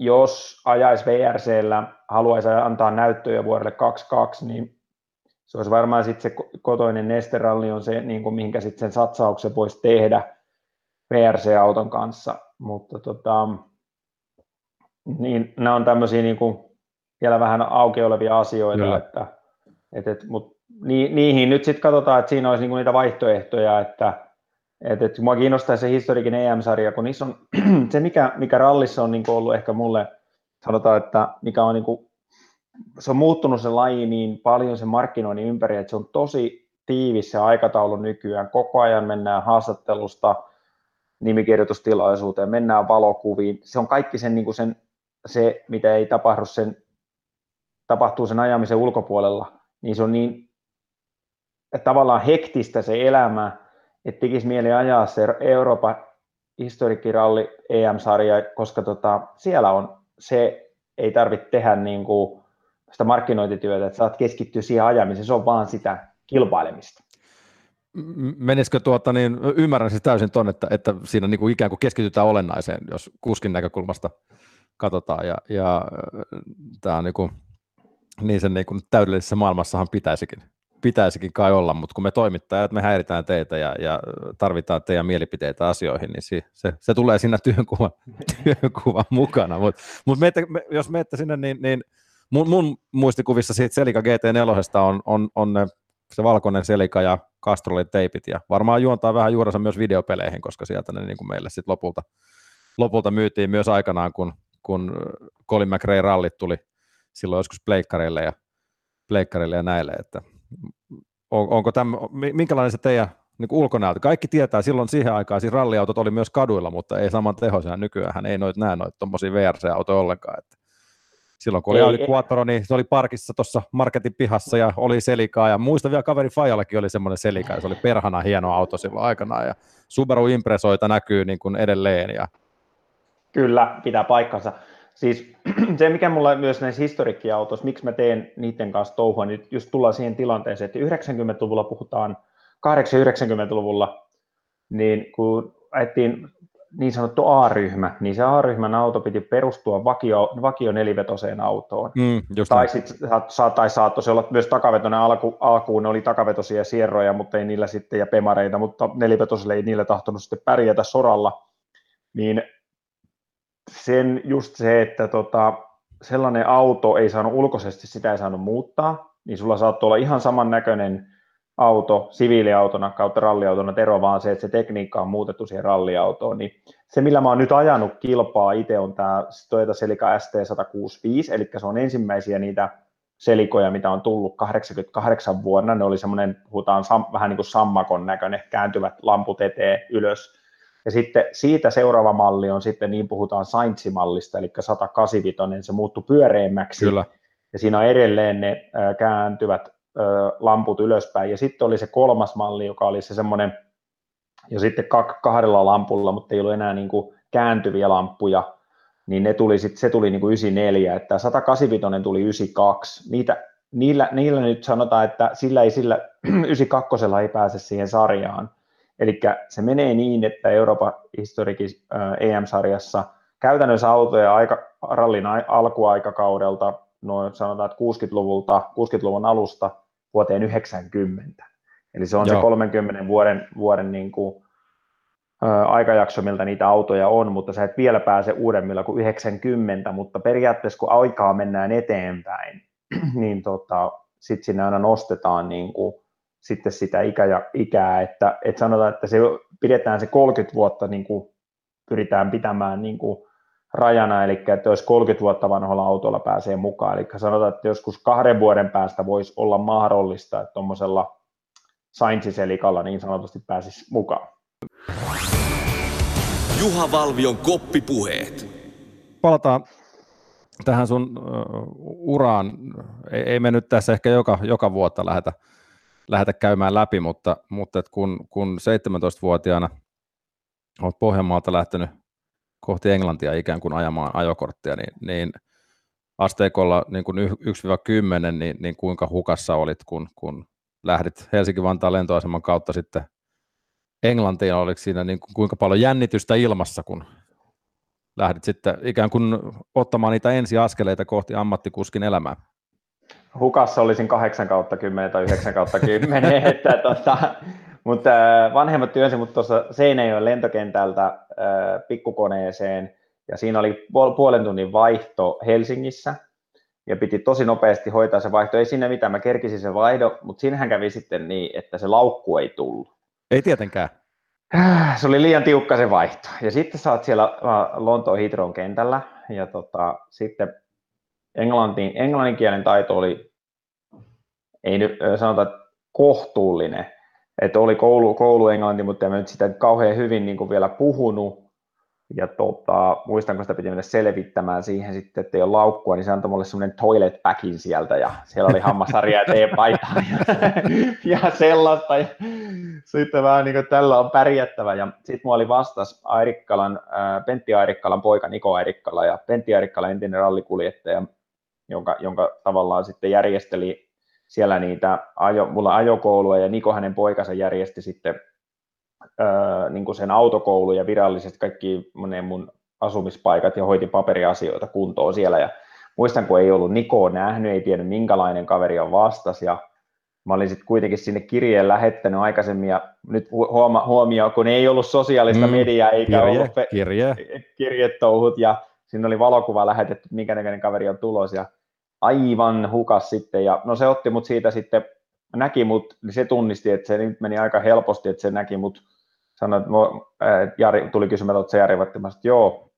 jos ajaisi VRCllä, haluaisi antaa näyttöjä vuodelle 22, niin se olisi varmaan sitten se kotoinen nesteralli on se, niin kuin mihinkä sitten sen satsauksen voisi tehdä VRC-auton kanssa, mutta tota, niin, nämä on tämmöisiä niin kuin vielä vähän auki olevia asioita, Kyllä. että, et, et, mut ni, niihin nyt sitten katsotaan, että siinä olisi niinku niitä vaihtoehtoja, että et, et, mua kiinnostaa se historiikin EM-sarja, kun niissä on se, mikä, mikä rallissa on niinku ollut ehkä mulle, sanotaan, että mikä on niinku, se on muuttunut se laji niin paljon sen markkinoinnin ympäri, että se on tosi tiivis se aikataulu nykyään. Koko ajan mennään haastattelusta nimikirjoitustilaisuuteen, mennään valokuviin. Se on kaikki sen, niin kuin sen se, mitä ei tapahdu sen, tapahtuu sen ajamisen ulkopuolella, niin se on niin tavallaan hektistä se elämä, että tekisi mieli ajaa se Euroopan historiikkiralli EM-sarja, koska tota, siellä on se, ei tarvitse tehdä niin kuin sitä markkinointityötä, että saat keskittyä siihen ajamiseen, se on vaan sitä kilpailemista. Menisikö tuota, niin ymmärrän siis täysin tuon, että, että siinä niin kuin ikään kuin keskitytään olennaiseen, jos kuskin näkökulmasta katsotaan, ja, ja tämä on niin, kuin, niin sen niin kuin täydellisessä maailmassahan pitäisikin pitäisikin kai olla, mutta kun me toimittajat, me häiritään teitä ja, ja tarvitaan teidän mielipiteitä asioihin, niin se, se, se tulee siinä työnkuvan, työnkuvan mukana. Mutta mut me, jos menette sinne, niin, niin mun, mun muistikuvissa siitä Selika GT4 on, on, on ne, se valkoinen Selika ja Castrolin teipit, ja varmaan juontaa vähän juurensa myös videopeleihin, koska sieltä ne niin kuin meille sitten lopulta, lopulta myytiin myös aikanaan, kun, kun Colin McRae rallit tuli silloin joskus pleikkareille ja, pleikkareille ja näille, että on, onko tämä, minkälainen se teidän niin ulkonäöltä? Kaikki tietää, silloin siihen aikaan siis ralliautot oli myös kaduilla, mutta ei saman tehoisia. Nykyään ei noit näe noita tuommoisia VRC-autoja ollenkaan. Että silloin kun oli Audi Quattro, niin se oli parkissa tuossa marketin pihassa ja oli selikaa. Ja muista vielä kaveri Fajallakin oli semmoinen selika, ja se oli perhana hieno auto silloin aikanaan. Ja Subaru Impresoita näkyy niin kuin edelleen. Ja... Kyllä, pitää paikkansa. Siis se, mikä mulla myös näissä historiikkiautoissa, miksi mä teen niiden kanssa touhua, niin just tullaan siihen tilanteeseen, että 90-luvulla puhutaan, 80-90-luvulla, niin kun ajettiin niin sanottu A-ryhmä, niin se A-ryhmän auto piti perustua vakio, vakio nelivetoseen autoon. Mm, tai sitten saattoi olla myös takavetoinen alku, alkuun, ne oli takavetosia sierroja, mutta ei niillä sitten, ja pemareita, mutta nelivetosille ei niillä tahtonut sitten pärjätä soralla. Niin sen just se, että tota, sellainen auto ei saanut ulkoisesti, sitä ei saanut muuttaa, niin sulla saattoi olla ihan samannäköinen auto siviiliautona kautta ralliautona, ero vaan se, että se tekniikka on muutettu siihen ralliautoon, niin se, millä mä oon nyt ajanut kilpaa itse, on tämä Toyota Celica ST165, eli se on ensimmäisiä niitä selikoja, mitä on tullut 88 vuonna, ne oli semmoinen, puhutaan sam, vähän niin kuin sammakon näköinen, kääntyvät lamput eteen ylös, ja sitten siitä seuraava malli on sitten, niin puhutaan Saintsi-mallista, eli 185, se muuttui pyöreämmäksi. Kyllä. Ja siinä on edelleen ne kääntyvät lamput ylöspäin. Ja sitten oli se kolmas malli, joka oli se semmoinen, jo sitten kahdella lampulla, mutta ei ollut enää niin kuin kääntyviä lamppuja, niin ne tuli sit, se tuli niin kuin 94, että 185 tuli 92. Niitä, niillä, niillä nyt sanotaan, että sillä ei sillä 92 ei pääse siihen sarjaan, Eli se menee niin, että Euroopan historiikin EM-sarjassa käytännössä autoja aika, rallin alkuaikakaudelta, noin sanotaan, että 60-luvulta, 60-luvun alusta vuoteen 90. Eli se on Joo. se 30 vuoden, vuoden niin kuin, ä, aikajakso, miltä niitä autoja on, mutta sä et vielä pääse uudemmilla kuin 90, mutta periaatteessa kun aikaa mennään eteenpäin, niin tota, sitten sinne aina nostetaan niin kuin sitten sitä ikä ja, ikää, että, että sanotaan, että se pidetään se 30 vuotta, niin kuin pyritään pitämään niin kuin rajana, eli että jos 30 vuotta vanhalla autolla pääsee mukaan. Eli sanotaan, että joskus kahden vuoden päästä voisi olla mahdollista, että tuommoisella Sainz-selikalla niin sanotusti pääsisi mukaan. Juha Valvion koppipuheet. Palataan tähän sun uraan. Ei, ei me nyt tässä ehkä joka, joka vuotta lähetä, lähetä käymään läpi, mutta, mutta et kun, kun 17-vuotiaana olet Pohjanmaalta lähtenyt kohti Englantia ikään kuin ajamaan ajokorttia, niin, niin asteikolla niin kuin 1-10, niin, niin kuinka hukassa olit, kun, kun lähdit Helsinki-Vantaan lentoaseman kautta sitten Englantiin, oliko siinä niin kuin, kuinka paljon jännitystä ilmassa, kun lähdit sitten ikään kuin ottamaan niitä ensiaskeleita kohti ammattikuskin elämää? Hukassa olisin 8 kautta 10 tai 9 kautta 10, että tota, mutta äh, vanhemmat työnsi mut tuossa Seinäjoen lentokentältä äh, pikkukoneeseen, ja siinä oli puolen tunnin vaihto Helsingissä, ja piti tosi nopeasti hoitaa se vaihto. Ei siinä mitään, mä kerkisin se vaihdo, mutta siinähän kävi sitten niin, että se laukku ei tullut. Ei tietenkään. Äh, se oli liian tiukka se vaihto. Ja sitten sä oot siellä Lontoon Hidron kentällä, ja tota, sitten englantin, englannin kielen taito oli, ei nyt sanota, kohtuullinen, että oli koulu, koulu englanti, mutta en nyt sitä kauhean hyvin niin vielä puhunut. Ja tota, muistan, sitä piti mennä selvittämään siihen sitten, että ei ole laukkua, niin se antoi mulle semmoinen toilet backin sieltä ja siellä oli hammasarja ja teepaitaa ja, ja sellaista. Ja sitten vähän niin kuin tällä on pärjättävä. Ja sitten mulla oli vastas Airikkalan, äh, Pentti Airikkalan poika Niko Airikkala ja Pentti Airikkala entinen rallikuljettaja, jonka, jonka tavallaan sitten järjesteli siellä niitä, ajo, mulla ajokoulua ja Niko hänen poikansa järjesti sitten öö, niin kuin sen autokoulu ja virallisesti kaikki mun asumispaikat ja hoiti paperiasioita kuntoon siellä. Ja muistan, kun ei ollut Nikoa nähnyt, ei tiedä minkälainen kaveri on vastas. Ja mä olin sitten kuitenkin sinne kirjeen lähettänyt aikaisemmin ja nyt huoma, huomio, kun ei ollut sosiaalista mm, mediaa eikä kirje, ollut fe- kirje. kirjetouhut ja siinä oli valokuva lähetetty, minkä näköinen kaveri on tulos. Ja aivan hukas sitten, ja no se otti mut siitä sitten, näki mut, niin se tunnisti, että se nyt meni aika helposti, että se näki mut, sanoi, että Jari tuli kysymään, että se Jari, että joo,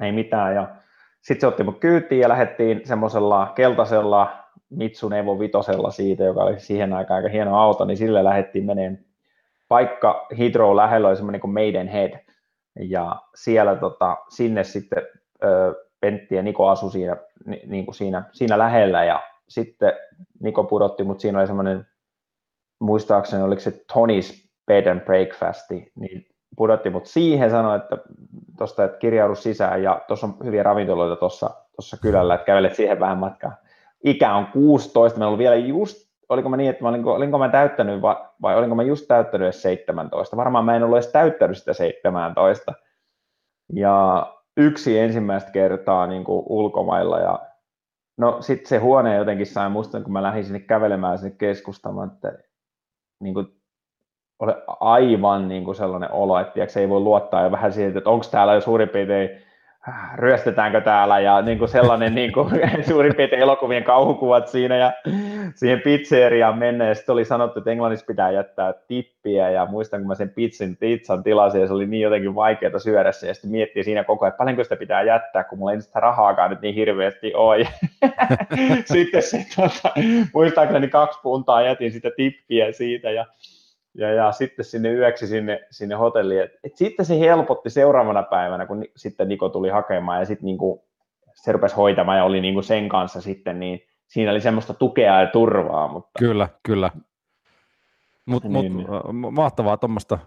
ei mitään, ja sitten se otti mut kyytiin ja lähdettiin semmoisella keltaisella Mitsun Evo Vitosella siitä, joka oli siihen aikaan aika hieno auto, niin sille lähdettiin meneen paikka Heathrow lähellä oli semmoinen kuin Maidenhead, ja siellä tota, sinne sitten Pentti ja Niko asu siinä, niin kuin siinä, siinä lähellä ja sitten Niko pudotti, mutta siinä oli semmoinen, muistaakseni oliko se Tony's Bed and Breakfast, niin pudotti mut siihen, sanoi, että tuosta, että kirjaudu sisään ja tuossa on hyviä ravintoloita tuossa kylällä, että kävelet siihen vähän matkaa. Ikä on 16, meillä oli vielä just, oliko mä niin, että mä olinko, olinko mä täyttänyt vai, vai olinko mä just täyttänyt edes 17, varmaan mä en ollut edes täyttänyt sitä 17. Ja yksi ensimmäistä kertaa niin kuin ulkomailla. Ja no sitten se huone jotenkin sai, muistan kun mä lähdin sinne kävelemään sinne keskustamaan, että niin kuin, ole aivan niin kuin sellainen olo, että ei voi luottaa ja vähän siihen, että onko täällä jo suurin piirtein ryöstetäänkö täällä? Ja niin kuin sellainen niin kuin, suurin piirtein elokuvien kauhukuvat siinä ja siihen pizzeriaan mennä ja sitten oli sanottu, että Englannissa pitää jättää tippiä ja muistan kun mä sen pizzan, pizzan tilasin ja se oli niin jotenkin vaikeaa syödä se. Ja sitten miettii siinä koko ajan, että paljonko sitä pitää jättää, kun mulla ei sitä rahaakaan nyt niin hirveästi ole. sitten se, tuota, muistaakseni kaksi puntaa jätin sitä tippiä siitä ja ja, ja sitten sinne yöksi sinne, sinne hotelliin. Et, et sitten se helpotti seuraavana päivänä, kun ni, sitten Niko tuli hakemaan ja sitten niinku, se rupesi hoitamaan ja oli niinku sen kanssa sitten, niin siinä oli semmoista tukea ja turvaa. Mutta... Kyllä, kyllä. Mutta niin, mut, niin. mahtavaa tuommoista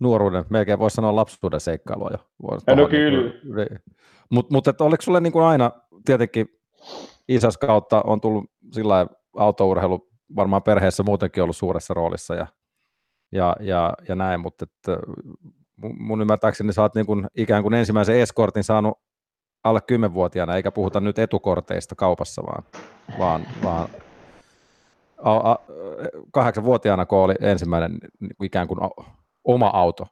nuoruuden, melkein voisi sanoa lapsuuden seikkailua jo. no niinku kyllä. Niin. Mutta mut, et oliko sulle niinku aina, tietenkin isäs kautta on tullut sillä autourheilu varmaan perheessä muutenkin ollut suuressa roolissa ja, ja, ja, ja näin, mutta että mun ymmärtääkseni sä oot niin kuin ikään kuin ensimmäisen eskortin saanut alle 10-vuotiaana, eikä puhuta nyt etukorteista kaupassa, vaan, vaan, vaan a, a, kahdeksanvuotiaana, kun oli ensimmäinen niin ikään kuin oma auto.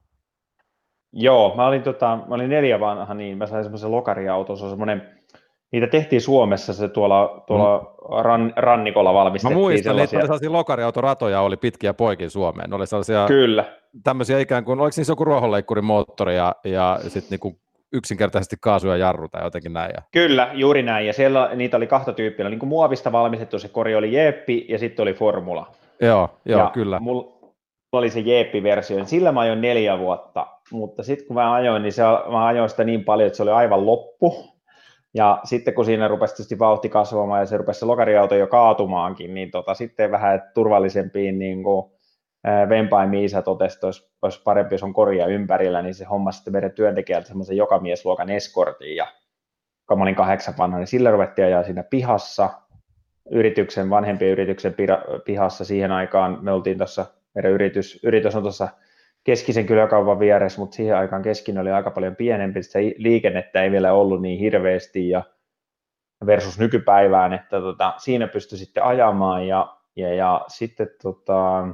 Joo, mä olin, tota, mä olin neljä vanha, niin mä sain semmoisen lokariauton, se on semmoinen Niitä tehtiin Suomessa, se tuolla, tuolla mm. ran, rannikolla valmistettiin. Mä muistan, sellaisia... niitä oli sellaisia lokariautoratoja, oli pitkiä poikin Suomeen. Ne oli sellaisia Kyllä. tämmöisiä ikään kuin, oliko niissä joku ruohonleikkurin moottori ja, ja sitten niinku yksinkertaisesti kaasu ja jarru tai jotenkin näin. Ja... Kyllä, juuri näin. Ja siellä niitä oli kahta tyyppiä. Niin kuin muovista valmistettu se kori oli Jeppi ja sitten oli Formula. Joo, joo ja kyllä. Mulla oli se Jeppi-versio. Sillä mä ajoin neljä vuotta, mutta sitten kun mä ajoin, niin se, mä ajoin sitä niin paljon, että se oli aivan loppu. Ja sitten kun siinä rupesi tietysti vauhti kasvamaan ja se rupesi se lokariauto jo kaatumaankin, niin tota, sitten vähän turvallisempiin niin kuin, Vempain Miisa totesi, että olisi, olisi parempi, jos on korja ympärillä, niin se homma sitten meidän työntekijältä semmoisen jokamiesluokan eskortin, ja kun mä olin kahdeksan vanha, niin sillä ruvettiin ajaa siinä pihassa, yrityksen, vanhempien yrityksen pihassa. Siihen aikaan, me oltiin tuossa, meidän yritys, yritys on tuossa keskisen kyläkaupan vieressä, mutta siihen aikaan keskinen oli aika paljon pienempi, sitä liikennettä ei vielä ollut niin hirveästi, ja versus nykypäivään, että tota, siinä pystyi sitten ajamaan, ja, ja, ja sitten tota,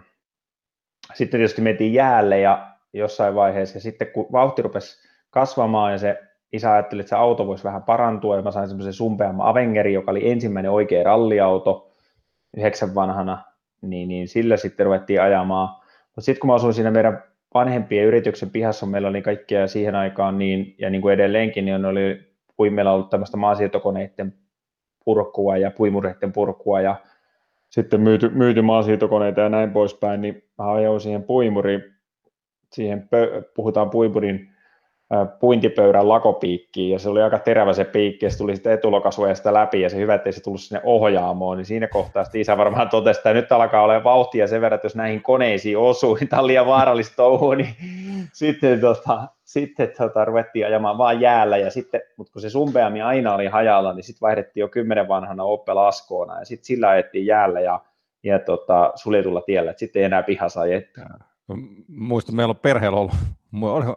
sitten tietysti mentiin jäälle ja jossain vaiheessa, ja sitten kun vauhti rupesi kasvamaan ja se isä ajatteli, että se auto voisi vähän parantua, ja mä sain semmoisen sumpeamman Avengeri, joka oli ensimmäinen oikea ralliauto yhdeksän vanhana, niin, niin sillä sitten ruvettiin ajamaan. Mutta sitten kun mä asuin siinä meidän vanhempien yrityksen pihassa, meillä oli kaikkia siihen aikaan, niin, ja niin kuin edelleenkin, niin oli, meillä ollut tämmöistä maasiirtokoneiden purkua ja puimureiden purkua, ja sitten myyty, myyty maasiitokoneita ja näin poispäin, niin mä ajoin siihen puimuriin, siihen pö, puhutaan puimurin puintipöydän lakopiikkiin, ja se oli aika terävä se piikki, ja se tuli sitten etulokasuojasta läpi, ja se hyvä, ettei se tullut sinne ohjaamoon, niin siinä kohtaa sitten isä varmaan totesi, että nyt alkaa olla vauhtia sen verran, että jos näihin koneisiin osuu, niin tämä on liian vaarallista touhua, niin sitten, tota, sitten tota, ruvettiin ajamaan vaan jäällä, ja sitten, mutta kun se sumpeami aina oli hajalla, niin sitten vaihdettiin jo kymmenen vanhana Opel Askoona, ja sitten sillä ajettiin jäällä ja, ja tota, suljetulla tiellä, että sitten ei enää pihassa ajettaa. Muistan, meillä on perheellä ollut,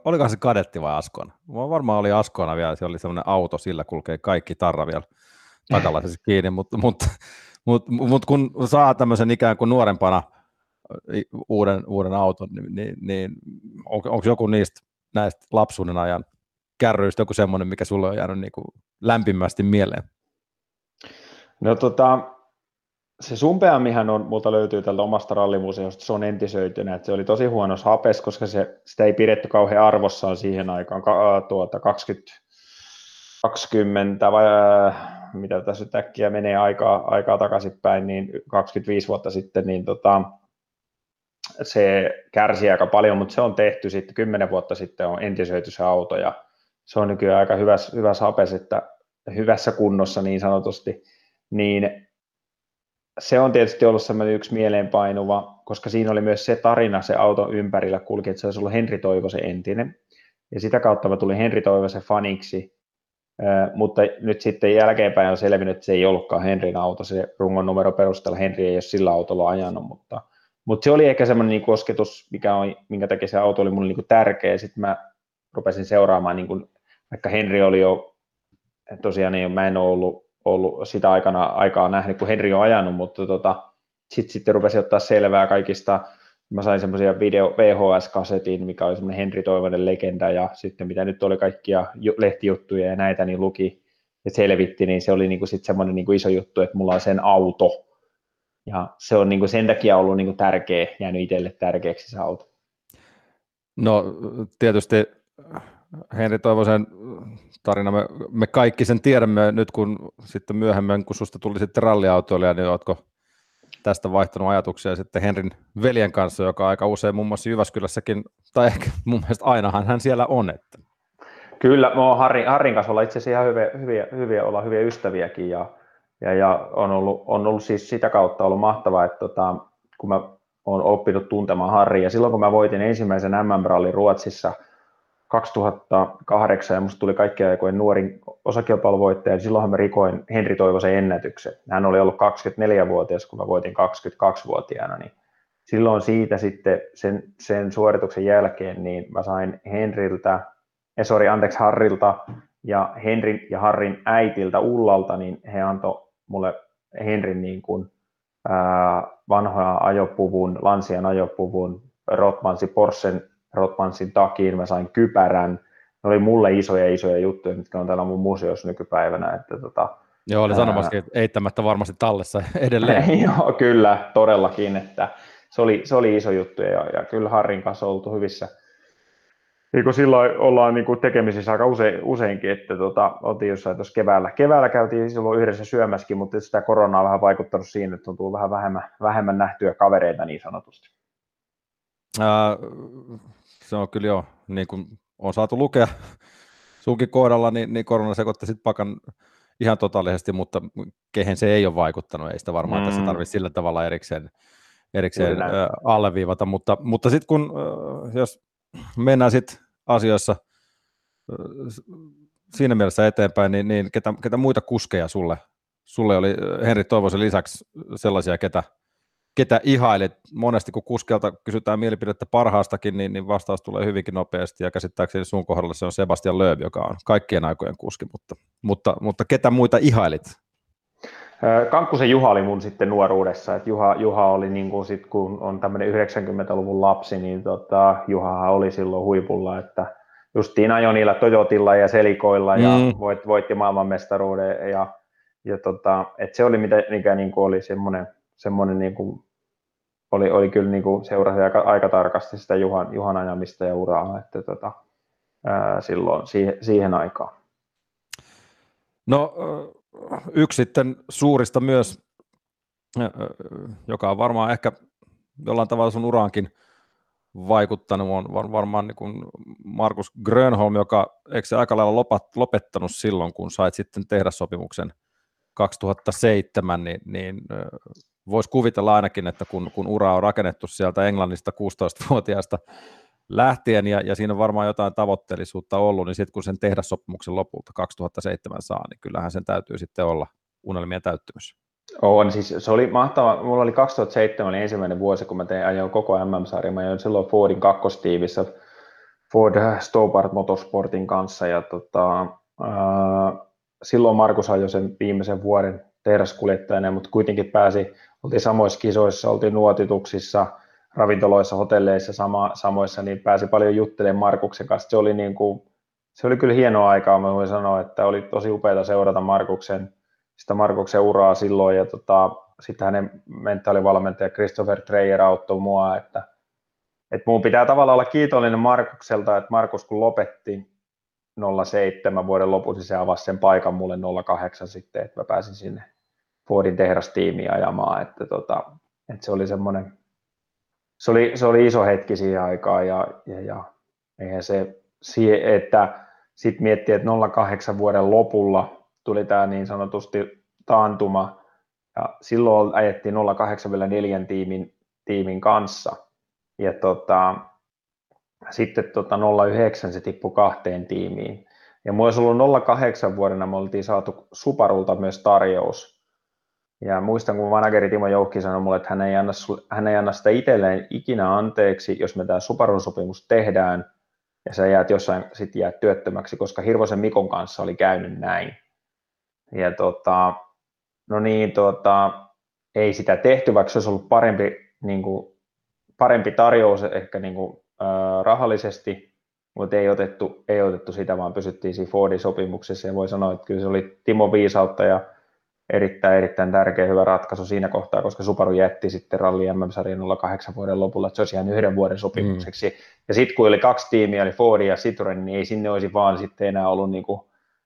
olikohan se kadetti vai Askona? Varmaan oli Askona vielä, se oli sellainen auto, sillä kulkee kaikki tarra vielä takalaisessa kiinni, mutta, mutta, mutta, mutta kun saa tämmöisen ikään kuin nuorempana uuden, uuden auton, niin, niin, niin on, onko joku niistä näistä lapsuuden ajan kärryistä joku semmoinen, mikä sulle on jäänyt niin kuin lämpimästi mieleen? No tota, se sumpeamihan on, multa löytyy tältä omasta rallimuseosta, se on entisöitynä, että se oli tosi huono hapes, koska se, sitä ei pidetty kauhean arvossaan siihen aikaan, ka, tuota, 20, 20 vai mitä tässä nyt äkkiä menee aikaa, aikaa takaisinpäin, niin 25 vuotta sitten, niin tota, se kärsii aika paljon, mutta se on tehty sitten, 10 vuotta sitten on entisöity se auto, ja se on nykyään aika hyvässä, hyvässä hapes, että hyvässä kunnossa niin sanotusti, niin se on tietysti ollut semmoinen yksi mieleenpainuva, koska siinä oli myös se tarina se auton ympärillä kulki, että se olisi ollut Henri Toivosen entinen. Ja sitä kautta mä tulin Henri Toivosen faniksi, mutta nyt sitten jälkeenpäin on selvinnyt, että se ei ollutkaan Henrin auto, se rungon numero perusteella Henri ei ole sillä autolla ajanut, mutta, mutta se oli ehkä semmoinen niin kosketus, mikä on, minkä takia se auto oli mulle niin tärkeä. Sitten mä rupesin seuraamaan, niin kuin, vaikka Henri oli jo, tosiaan niin mä en ole ollut ollut sitä aikana aikaa nähnyt, kun Henri on ajanut, mutta tota, sitten sit rupesin ottaa selvää kaikista, mä sain semmoisia video VHS-kasetin, mikä oli semmoinen Henri Toivonen legenda, ja sitten mitä nyt oli kaikkia lehtijuttuja ja näitä, niin luki ja selvitti, niin se oli niinku sit semmoinen niinku iso juttu, että mulla on sen auto, ja se on niinku sen takia ollut niinku tärkeä, jäänyt itselle tärkeäksi se auto. No tietysti Henri Toivosen tarina, me, me kaikki sen tiedämme nyt, kun sitten myöhemmin, kun susta tuli sitten ralliautoilija, niin oletko tästä vaihtanut ajatuksia sitten Henrin veljen kanssa, joka aika usein muun muassa Jyväskylässäkin, tai ehkä mun mielestä ainahan hän siellä on. Että. Kyllä, me on Harrin, Harrin kanssa olla itse asiassa ihan hyviä, hyviä, hyviä, olla hyviä ystäviäkin, ja, ja, ja on, ollut, on ollut siis sitä kautta ollut mahtavaa, että tota, kun mä olen oppinut tuntemaan Harria, ja silloin kun mä voitin ensimmäisen MM-rallin Ruotsissa – 2008 ja musta tuli kaikkien aikojen nuorin osakilpailuvoittaja, niin silloinhan mä rikoin Henri Toivosen ennätyksen. Hän oli ollut 24-vuotias, kun mä voitin 22-vuotiaana, niin silloin siitä sitten sen, sen suorituksen jälkeen, niin mä sain Henriltä, eh, sorry, anteeksi Harrilta ja Henrin ja Harrin äitiltä Ullalta, niin he antoi mulle Henrin niin kuin, ää, vanhoja ajopuvun, Lansian ajopuvun, Rotmansi Porschen Rotmansin takiin, mä sain kypärän. Ne oli mulle isoja isoja juttuja, mitkä on täällä mun museossa nykypäivänä. Että tota, Joo, oli sanomaskin, että eittämättä varmasti tallessa edelleen. Joo, kyllä, todellakin, että se oli, se oli iso juttu ja, ja kyllä Harrin kanssa oltu hyvissä, niin kuin silloin ollaan niin kuin tekemisissä aika usein, useinkin, että tota, oltiin jossain tuossa keväällä. Keväällä käytiin silloin yhdessä syömäskin, mutta sitä koronaa on vähän vaikuttanut siinä, että on tullut vähän vähemmän, vähemmän nähtyä kavereita niin sanotusti. Ää, se on kyllä jo, niin kuin on saatu lukea sunkin kohdalla, niin, niin korona sekoitti sitten pakan ihan totaalisesti, mutta kehen se ei ole vaikuttanut, ei sitä varmaan mm. tässä tarvitse sillä tavalla erikseen, erikseen äh, alleviivata, mutta, mutta sitten kun, äh, jos mennään sitten asioissa äh, siinä mielessä eteenpäin, niin, niin ketä, ketä muita kuskeja sulle, sulle oli Henri Toivosen lisäksi sellaisia, ketä, ketä ihailit? Monesti kun kuskelta kysytään mielipidettä parhaastakin, niin, niin vastaus tulee hyvinkin nopeasti, ja käsittääkseni sun kohdalla se on Sebastian Lööv, joka on kaikkien aikojen kuski, mutta, mutta, mutta ketä muita ihailit? Kankkusen Juha oli mun sitten nuoruudessa, että Juha, Juha oli niin kuin sit, kun on tämmöinen 90-luvun lapsi, niin tota, Juha oli silloin huipulla, että justiin ajoi niillä Toyotilla ja Selikoilla ja mm. voitti, voitti maailmanmestaruuden ja, ja tota, et se oli mitä, mikä niin kuin oli semmoinen semmoinen niin kuin, oli, oli kyllä niin kuin seurasi aika, aika tarkasti sitä Juhan, Juhan ajamista ja uraa, että tota, ää, silloin siihen, siihen aikaan. No yksi sitten suurista myös, joka on varmaan ehkä jollain tavalla sun uraankin vaikuttanut, on varmaan niin kuin Markus Grönholm, joka eikö se aika lailla lopettanut silloin, kun sait sitten tehdä sopimuksen 2007, niin, niin voisi kuvitella ainakin, että kun, kun ura on rakennettu sieltä Englannista 16-vuotiaasta lähtien, ja, ja siinä on varmaan jotain tavoitteellisuutta ollut, niin sitten kun sen tehdä sopimuksen lopulta 2007 saa, niin kyllähän sen täytyy sitten olla unelmien täyttymys. On, siis se oli mahtava. Mulla oli 2007 oli ensimmäinen vuosi, kun mä tein ajoin koko MM-sarja. Mä ajoin silloin Fordin kakkostiivissä Ford Stobart Motorsportin kanssa, ja tota, ää, silloin Markus ajoi sen viimeisen vuoden tehdaskuljettajana, mutta kuitenkin pääsi oltiin samoissa kisoissa, oltiin nuotituksissa, ravintoloissa, hotelleissa sama, samoissa, niin pääsi paljon juttelemaan Markuksen kanssa. Se oli, niin kuin, se oli kyllä hienoa aikaa, mä voin sanoa, että oli tosi upeaa seurata Markuksen, sitä Markuksen uraa silloin, ja tota, sitten hänen mentaalivalmentaja Christopher Treyer auttoi mua, että, että mun pitää tavallaan olla kiitollinen Markukselta, että Markus kun lopetti 07 vuoden lopussa, niin se avasi sen paikan mulle 08 sitten, että mä pääsin sinne Fordin tehdastiimiä ajamaan, että, tota, että se oli semmoinen, se oli, se oli iso hetki siihen aikaan ja, ja, ja eihän se, että sitten miettii, että 08 vuoden lopulla tuli tämä niin sanotusti taantuma ja silloin ajettiin 08 vielä neljän tiimin, tiimin kanssa ja tota, sitten tota 09 se tippui kahteen tiimiin. Ja mulla olisi ollut 08 vuodena, me oltiin saatu Suparulta myös tarjous ja muistan, kun manageri Timo Joukki sanoi mulle, että hän ei anna, hän ei anna sitä itselleen ikinä anteeksi, jos me tämä Subarun sopimus tehdään, ja sä jäät jossain sitten jäät työttömäksi, koska Hirvosen Mikon kanssa oli käynyt näin. Ja tota, no niin, tota, ei sitä tehty, vaikka se olisi ollut parempi, niin kuin, parempi tarjous ehkä niin kuin, äh, rahallisesti, mutta ei otettu, ei otettu sitä, vaan pysyttiin siinä Fordin sopimuksessa, ja voi sanoa, että kyllä se oli Timo viisautta ja erittäin, erittäin tärkeä hyvä ratkaisu siinä kohtaa, koska Subaru jätti sitten ralli MM-sarjan 08 vuoden lopulla, että se olisi ihan yhden vuoden sopimukseksi. Mm. Ja sitten kun oli kaksi tiimiä, oli Ford ja Citroen, niin ei sinne olisi vaan sitten enää ollut niin kuin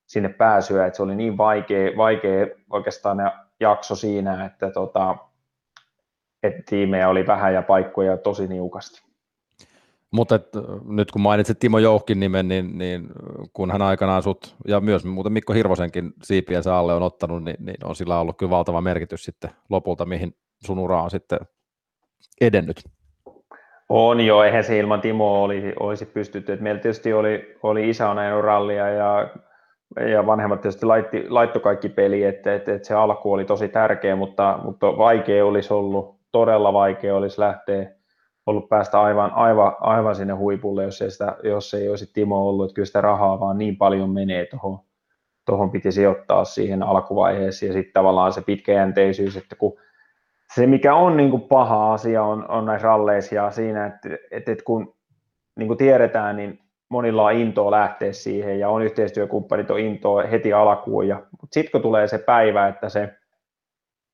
sinne pääsyä, että se oli niin vaikea, vaikea oikeastaan jakso siinä, että, tota, että tiimejä oli vähän ja paikkoja tosi niukasti. Mutta et, nyt kun mainitsit Timo Jouhkin nimen, niin, niin kun hän aikanaan sut, ja myös muuten Mikko Hirvosenkin siipiensä alle on ottanut, niin, niin on sillä ollut kyllä valtava merkitys sitten lopulta, mihin sun ura on sitten edennyt. On jo, eihän se ilman Timo olisi, olisi pystytty. Et meillä tietysti oli, oli isä on ajanut rallia ja, ja vanhemmat tietysti laitti, laittoi kaikki peli, että et, et se alku oli tosi tärkeä, mutta, mutta vaikea olisi ollut, todella vaikea olisi lähteä ollut päästä aivan, aivan, aivan sinne huipulle, jos ei, sitä, jos ei olisi Timo ollut, että kyllä sitä rahaa vaan niin paljon menee tuohon, tuohon piti sijoittaa siihen alkuvaiheeseen ja sitten tavallaan se pitkäjänteisyys, että kun se mikä on niin kuin paha asia on, on näissä ralleissa ja siinä, että, että, että kun niin kuin tiedetään, niin monilla on intoa lähteä siihen ja on yhteistyökumppanit on intoa heti alkuun, ja, mutta sitten kun tulee se päivä, että se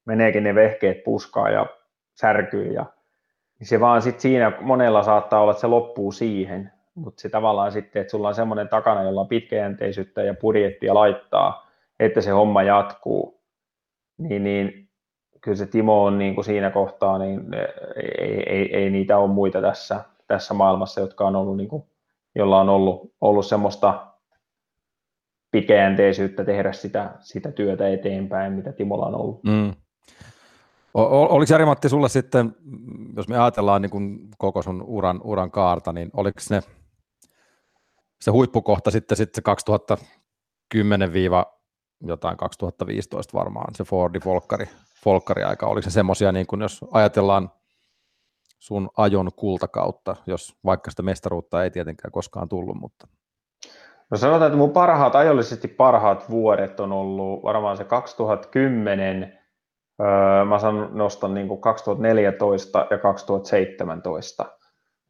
meneekin ne vehkeet puskaa ja särkyy ja se vaan sitten siinä monella saattaa olla, että se loppuu siihen. mutta se tavallaan sitten, että sulla on semmoinen takana, jolla on pitkäjänteisyyttä ja budjettia laittaa, että se homma jatkuu, niin, niin kyllä se Timo on niin kuin siinä kohtaa, niin ei, ei, ei, niitä ole muita tässä, tässä maailmassa, jotka on ollut, niin kuin, jolla on ollut, ollut semmoista pitkäjänteisyyttä tehdä sitä, sitä työtä eteenpäin, mitä Timolla on ollut. Mm. Oliko Jari-Matti sulle sitten, jos me ajatellaan niin kuin koko sun uran, uran kaarta, niin oliko ne se huippukohta sitten, sitten se 2010 jotain 2015 varmaan, se Fordi Folkari, Folkari aika, oliko se semmoisia, niin kuin jos ajatellaan sun ajon kultakautta, jos vaikka sitä mestaruutta ei tietenkään koskaan tullut, mutta No sanotaan, että mun parhaat, ajollisesti parhaat vuodet on ollut varmaan se 2010, öö, mä sanon, nostan niin kuin 2014 ja 2017.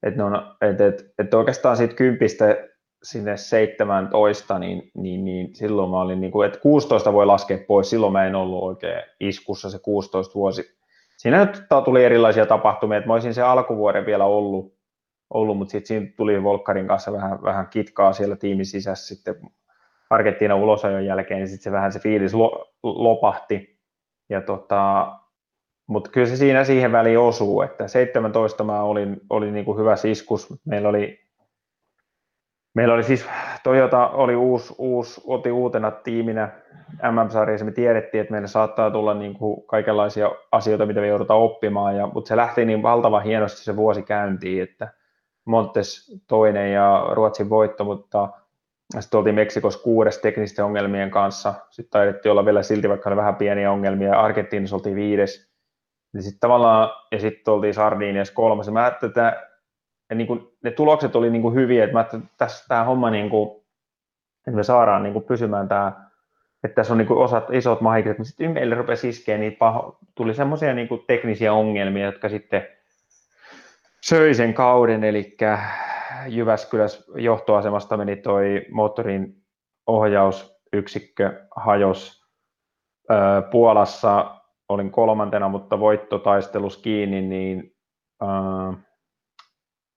Et ne on, et, et, et oikeastaan siitä kympistä sinne 17, niin, niin, niin silloin mä olin, niin kuin, että 16 voi laskea pois, silloin mä en ollut oikein iskussa se 16 vuosi. Siinä tuli erilaisia tapahtumia, että mä olisin se alkuvuoden vielä ollut, ollut mutta sitten siinä tuli Volkkarin kanssa vähän, vähän kitkaa siellä tiimin sisässä sitten Argentiinan ulosajon jälkeen, niin sitten se vähän se fiilis lo, lopahti. Ja tota, mutta kyllä se siinä siihen väliin osuu, että 17 mä olin, olin niin kuin hyvä siskus. Meillä oli, meillä oli siis, Toyota oli uusi, uusi oti uutena tiiminä MM-sarjassa. Me tiedettiin, että meillä saattaa tulla niin kuin kaikenlaisia asioita, mitä me joudutaan oppimaan, ja, mutta se lähti niin valtavan hienosti se vuosi käyntiin, että Montes toinen ja Ruotsin voitto, mutta sitten oltiin Meksikossa kuudes teknisten ongelmien kanssa. Sitten taidettiin olla vielä silti, vaikka oli vähän pieniä ongelmia. Argentiinassa oltiin viides. Niin sitten tavallaan, ja sitten oltiin Sardiniassa kolmas. mä ajattelin, että ja niin kuin, ne tulokset oli niin kuin hyviä, että mä ajattelin, että tässä tämä homma, niin kuin, että me saadaan niin kuin pysymään tämä, että tässä on niin kuin osat, isot mahikset, mutta sitten meille rupesi iskeä niin paho, tuli semmoisia niin teknisiä ongelmia, jotka sitten söi sen kauden, eli Jyväskylässä johtoasemasta meni toi moottorin ohjausyksikkö hajos. Puolassa olin kolmantena, mutta voittotaistelus kiinni, niin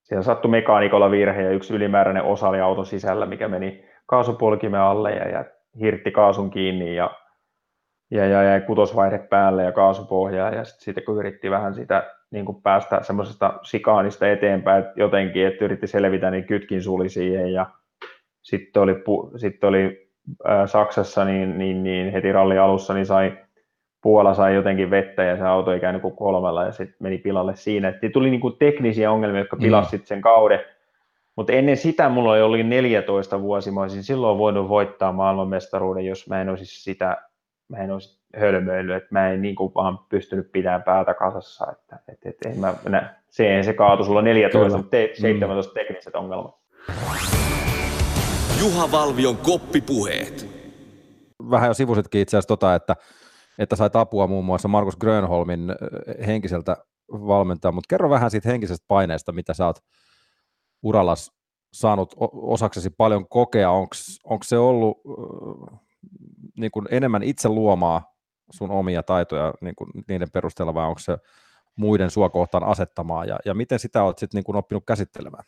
siellä sattui mekaanikolla virhe ja yksi ylimääräinen osa oli auton sisällä, mikä meni kaasupolkimen alle ja, hirtti kaasun kiinni ja, ja, ja, ja kutosvaihde päälle ja kaasupohjaa ja sitten sit, kun yritti vähän sitä niin kuin päästä semmoisesta sikaanista eteenpäin että jotenkin, että yritti selvitä, niin kytkin suli siihen ja sitten oli, sitten oli ää, Saksassa niin, niin, niin heti ralli alussa niin sai Puola sai jotenkin vettä ja se auto ei käynyt kuin kolmella ja sitten meni pilalle siinä. Et tuli niin kuin teknisiä ongelmia, jotka pilasivat mm. sen kauden. Mutta ennen sitä mulla oli 14 vuosi, mä olisin silloin voinut voittaa maailmanmestaruuden, jos mä en olisi sitä, mä en olisi hölmöillyt, että mä en niin kuin vaan pystynyt pitämään päätä kasassa, että et, et, et mä, nä, se, se kaatu, sulla on 14, mutta te, 17 mm. tekniset ongelmat. Juha Valvion koppipuheet. Vähän jo sivusitkin itse asiassa tota, että, että sait apua muun muassa Markus Grönholmin henkiseltä valmentaa, mutta kerro vähän siitä henkisestä paineesta, mitä sä oot urallas saanut osaksesi paljon kokea, onko se ollut niin kuin enemmän itse luomaa sun omia taitoja niin kuin niiden perusteella vai onko se muiden sua kohtaan asettamaa ja, ja miten sitä olet sitten niin oppinut käsittelemään?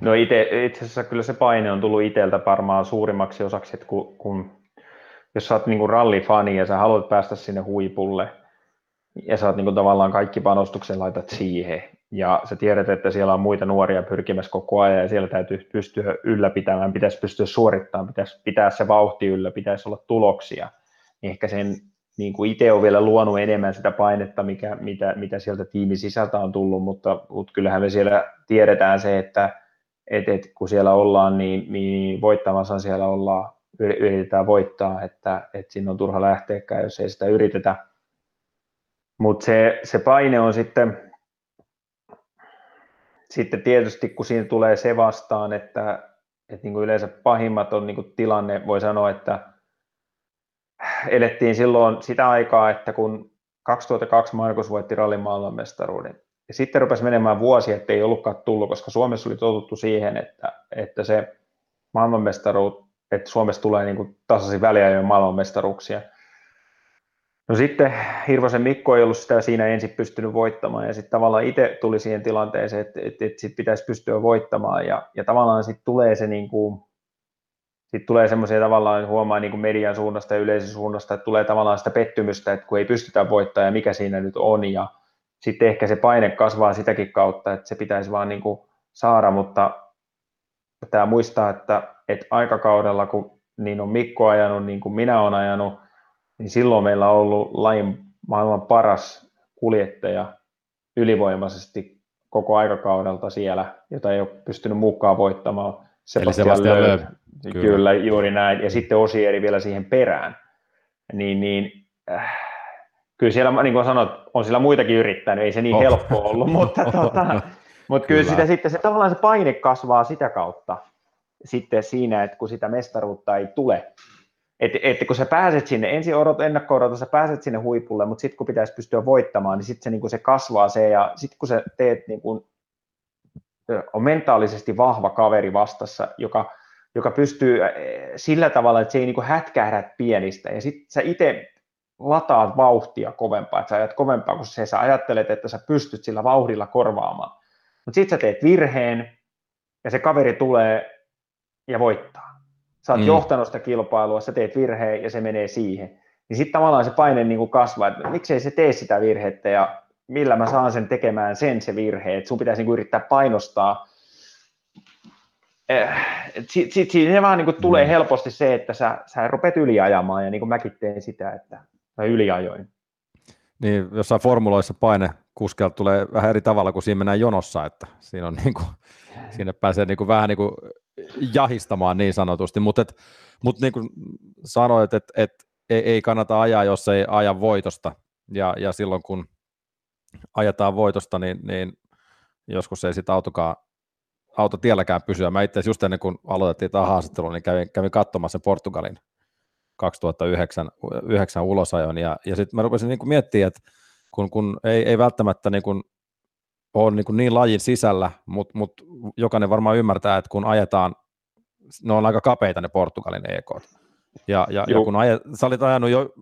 No ite, itse asiassa kyllä se paine on tullut itseltä varmaan suurimmaksi osaksi, että kun, kun jos sä oot niin kuin rallifani ja sä haluat päästä sinne huipulle ja sä oot niin kuin tavallaan kaikki panostuksen laitat siihen ja sä tiedät, että siellä on muita nuoria pyrkimässä koko ajan ja siellä täytyy pystyä ylläpitämään, pitäisi pystyä suorittamaan, pitäisi pitää se vauhti yllä, pitäisi olla tuloksia, niin ehkä sen niin kuin itse on vielä luonut enemmän sitä painetta, mikä, mitä, mitä sieltä tiimin sisältä on tullut, mutta, mutta kyllähän me siellä tiedetään se, että et, et, kun siellä ollaan, niin, niin voittamassa siellä ollaan, yritetään voittaa, että, että sinne on turha lähteäkään, jos ei sitä yritetä. Mutta se, se paine on sitten, sitten tietysti, kun siinä tulee se vastaan, että, että niin kuin yleensä pahimmat on niin kuin tilanne, voi sanoa, että elettiin silloin sitä aikaa, että kun 2002 Markus voitti rallin maailmanmestaruuden, ja sitten rupesi menemään vuosi, että ei ollutkaan tullut, koska Suomessa oli totuttu siihen, että, että se maailmanmestaruus, että Suomessa tulee niin kuin tasaisin väliajoin maailmanmestaruuksia. No sitten Hirvosen Mikko ei ollut sitä siinä ensin pystynyt voittamaan ja sitten tavallaan itse tuli siihen tilanteeseen, että, että, että sit pitäisi pystyä voittamaan ja, ja tavallaan sitten tulee se niin kuin, sitten tulee semmoisia tavallaan, huomaa niin kuin median suunnasta ja yleisön suunnasta, että tulee tavallaan sitä pettymystä, että kun ei pystytä voittamaan ja mikä siinä nyt on ja sitten ehkä se paine kasvaa sitäkin kautta, että se pitäisi vaan niin kuin saada, mutta pitää muistaa, että, että aikakaudella, kun niin on Mikko ajanut, niin kuin minä olen ajanut, niin silloin meillä on ollut lajin maailman paras kuljettaja ylivoimaisesti koko aikakaudelta siellä, jota ei ole pystynyt mukaan voittamaan. Sebastian Eli Sebastian Lööp. Kyllä. kyllä, juuri näin. Ja sitten Osieri vielä siihen perään. Niin, niin äh, kyllä siellä, niin kuin sanoit, on siellä muitakin yrittänyt, ei se niin oh. helppo ollut, mutta, tota, mutta kyllä, kyllä. Sitä, sitten se, tavallaan se paine kasvaa sitä kautta sitten siinä, että kun sitä mestaruutta ei tule, että, että kun sä pääset sinne, ensin odot, ennakko sä pääset sinne huipulle, mutta sitten kun pitäisi pystyä voittamaan, niin sitten se, niin se kasvaa se, ja sitten kun sä teet, niin kuin, on mentaalisesti vahva kaveri vastassa, joka, joka pystyy sillä tavalla, että se ei niin hätkähdä pienistä, ja sitten sä itse lataat vauhtia kovempaa, että sä ajat kovempaa, kun se, sä ajattelet, että sä pystyt sillä vauhdilla korvaamaan. Mutta sitten sä teet virheen, ja se kaveri tulee ja voittaa sä oot mm. johtanut sitä kilpailua, sä teet virheen ja se menee siihen. Niin sitten tavallaan se paine niin kuin kasvaa, että miksei se tee sitä virhettä ja millä mä saan sen tekemään sen se virhe, että sun pitäisi niin kuin yrittää painostaa. Eh, Sitten sit, se vaan niin kuin tulee mm. helposti se, että sä, sä rupeat yliajamaan ja niin kuin mäkin teen sitä, että mä yliajoin. Niin, jossain formuloissa paine kuskelta tulee vähän eri tavalla kuin siinä mennään jonossa, että siinä on niin kuin, sinne pääsee niin kuin vähän niin kuin jahistamaan niin sanotusti, mutta mut niin kuin sanoit, että et, ei, ei kannata ajaa, jos ei aja voitosta, ja, ja silloin kun ajetaan voitosta, niin, niin joskus ei sitä autokaan, auto tielläkään pysyä. Mä itse just ennen kuin aloitettiin tämä haastattelu, niin kävin, kävin katsomassa Portugalin 2009 9 ulosajon, ja, ja sitten mä rupesin niin kuin miettimään, että kun, kun ei, ei välttämättä niin kuin ole niin, niin lajin sisällä, mutta mut jokainen varmaan ymmärtää, että kun ajetaan, ne on aika kapeita ne Portugalin EK. Ja, ja, ja kun ajet, sä olit ajanut jo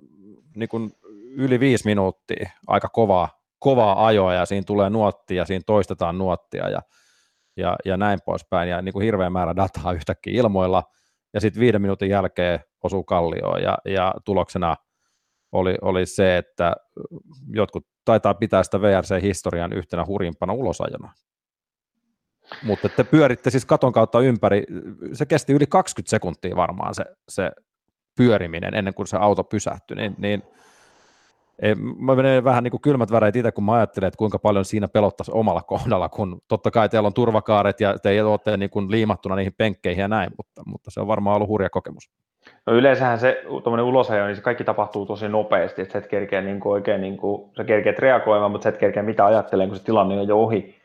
niin kuin yli viisi minuuttia aika kovaa, kovaa ajoa ja siinä tulee nuottia ja siinä toistetaan nuottia ja, ja, ja näin poispäin. Ja niin kuin hirveä määrä dataa yhtäkkiä ilmoilla. Ja sitten viiden minuutin jälkeen osuu kallioon. Ja, ja tuloksena oli, oli se, että jotkut taitaa pitää sitä VRC-historian yhtenä hurjimpana ulosajona. Mutta te pyöritte siis katon kautta ympäri, se kesti yli 20 sekuntia varmaan se, se pyöriminen ennen kuin se auto pysähtyi, niin, niin ei, mä menen vähän niin kuin kylmät väreet itse, kun mä ajattelen, että kuinka paljon siinä pelottaisi omalla kohdalla, kun totta kai teillä on turvakaaret ja te olette niin kuin liimattuna niihin penkkeihin ja näin, mutta, mutta se on varmaan ollut hurja kokemus. No yleensähän se tuommoinen ulosajo, niin se kaikki tapahtuu tosi nopeasti, että sä et kerkeä niin kuin oikein, niin kuin, sä kerkeät reagoimaan, mutta sä et kerkeä mitä ajattelemaan, kun se tilanne on jo ohi.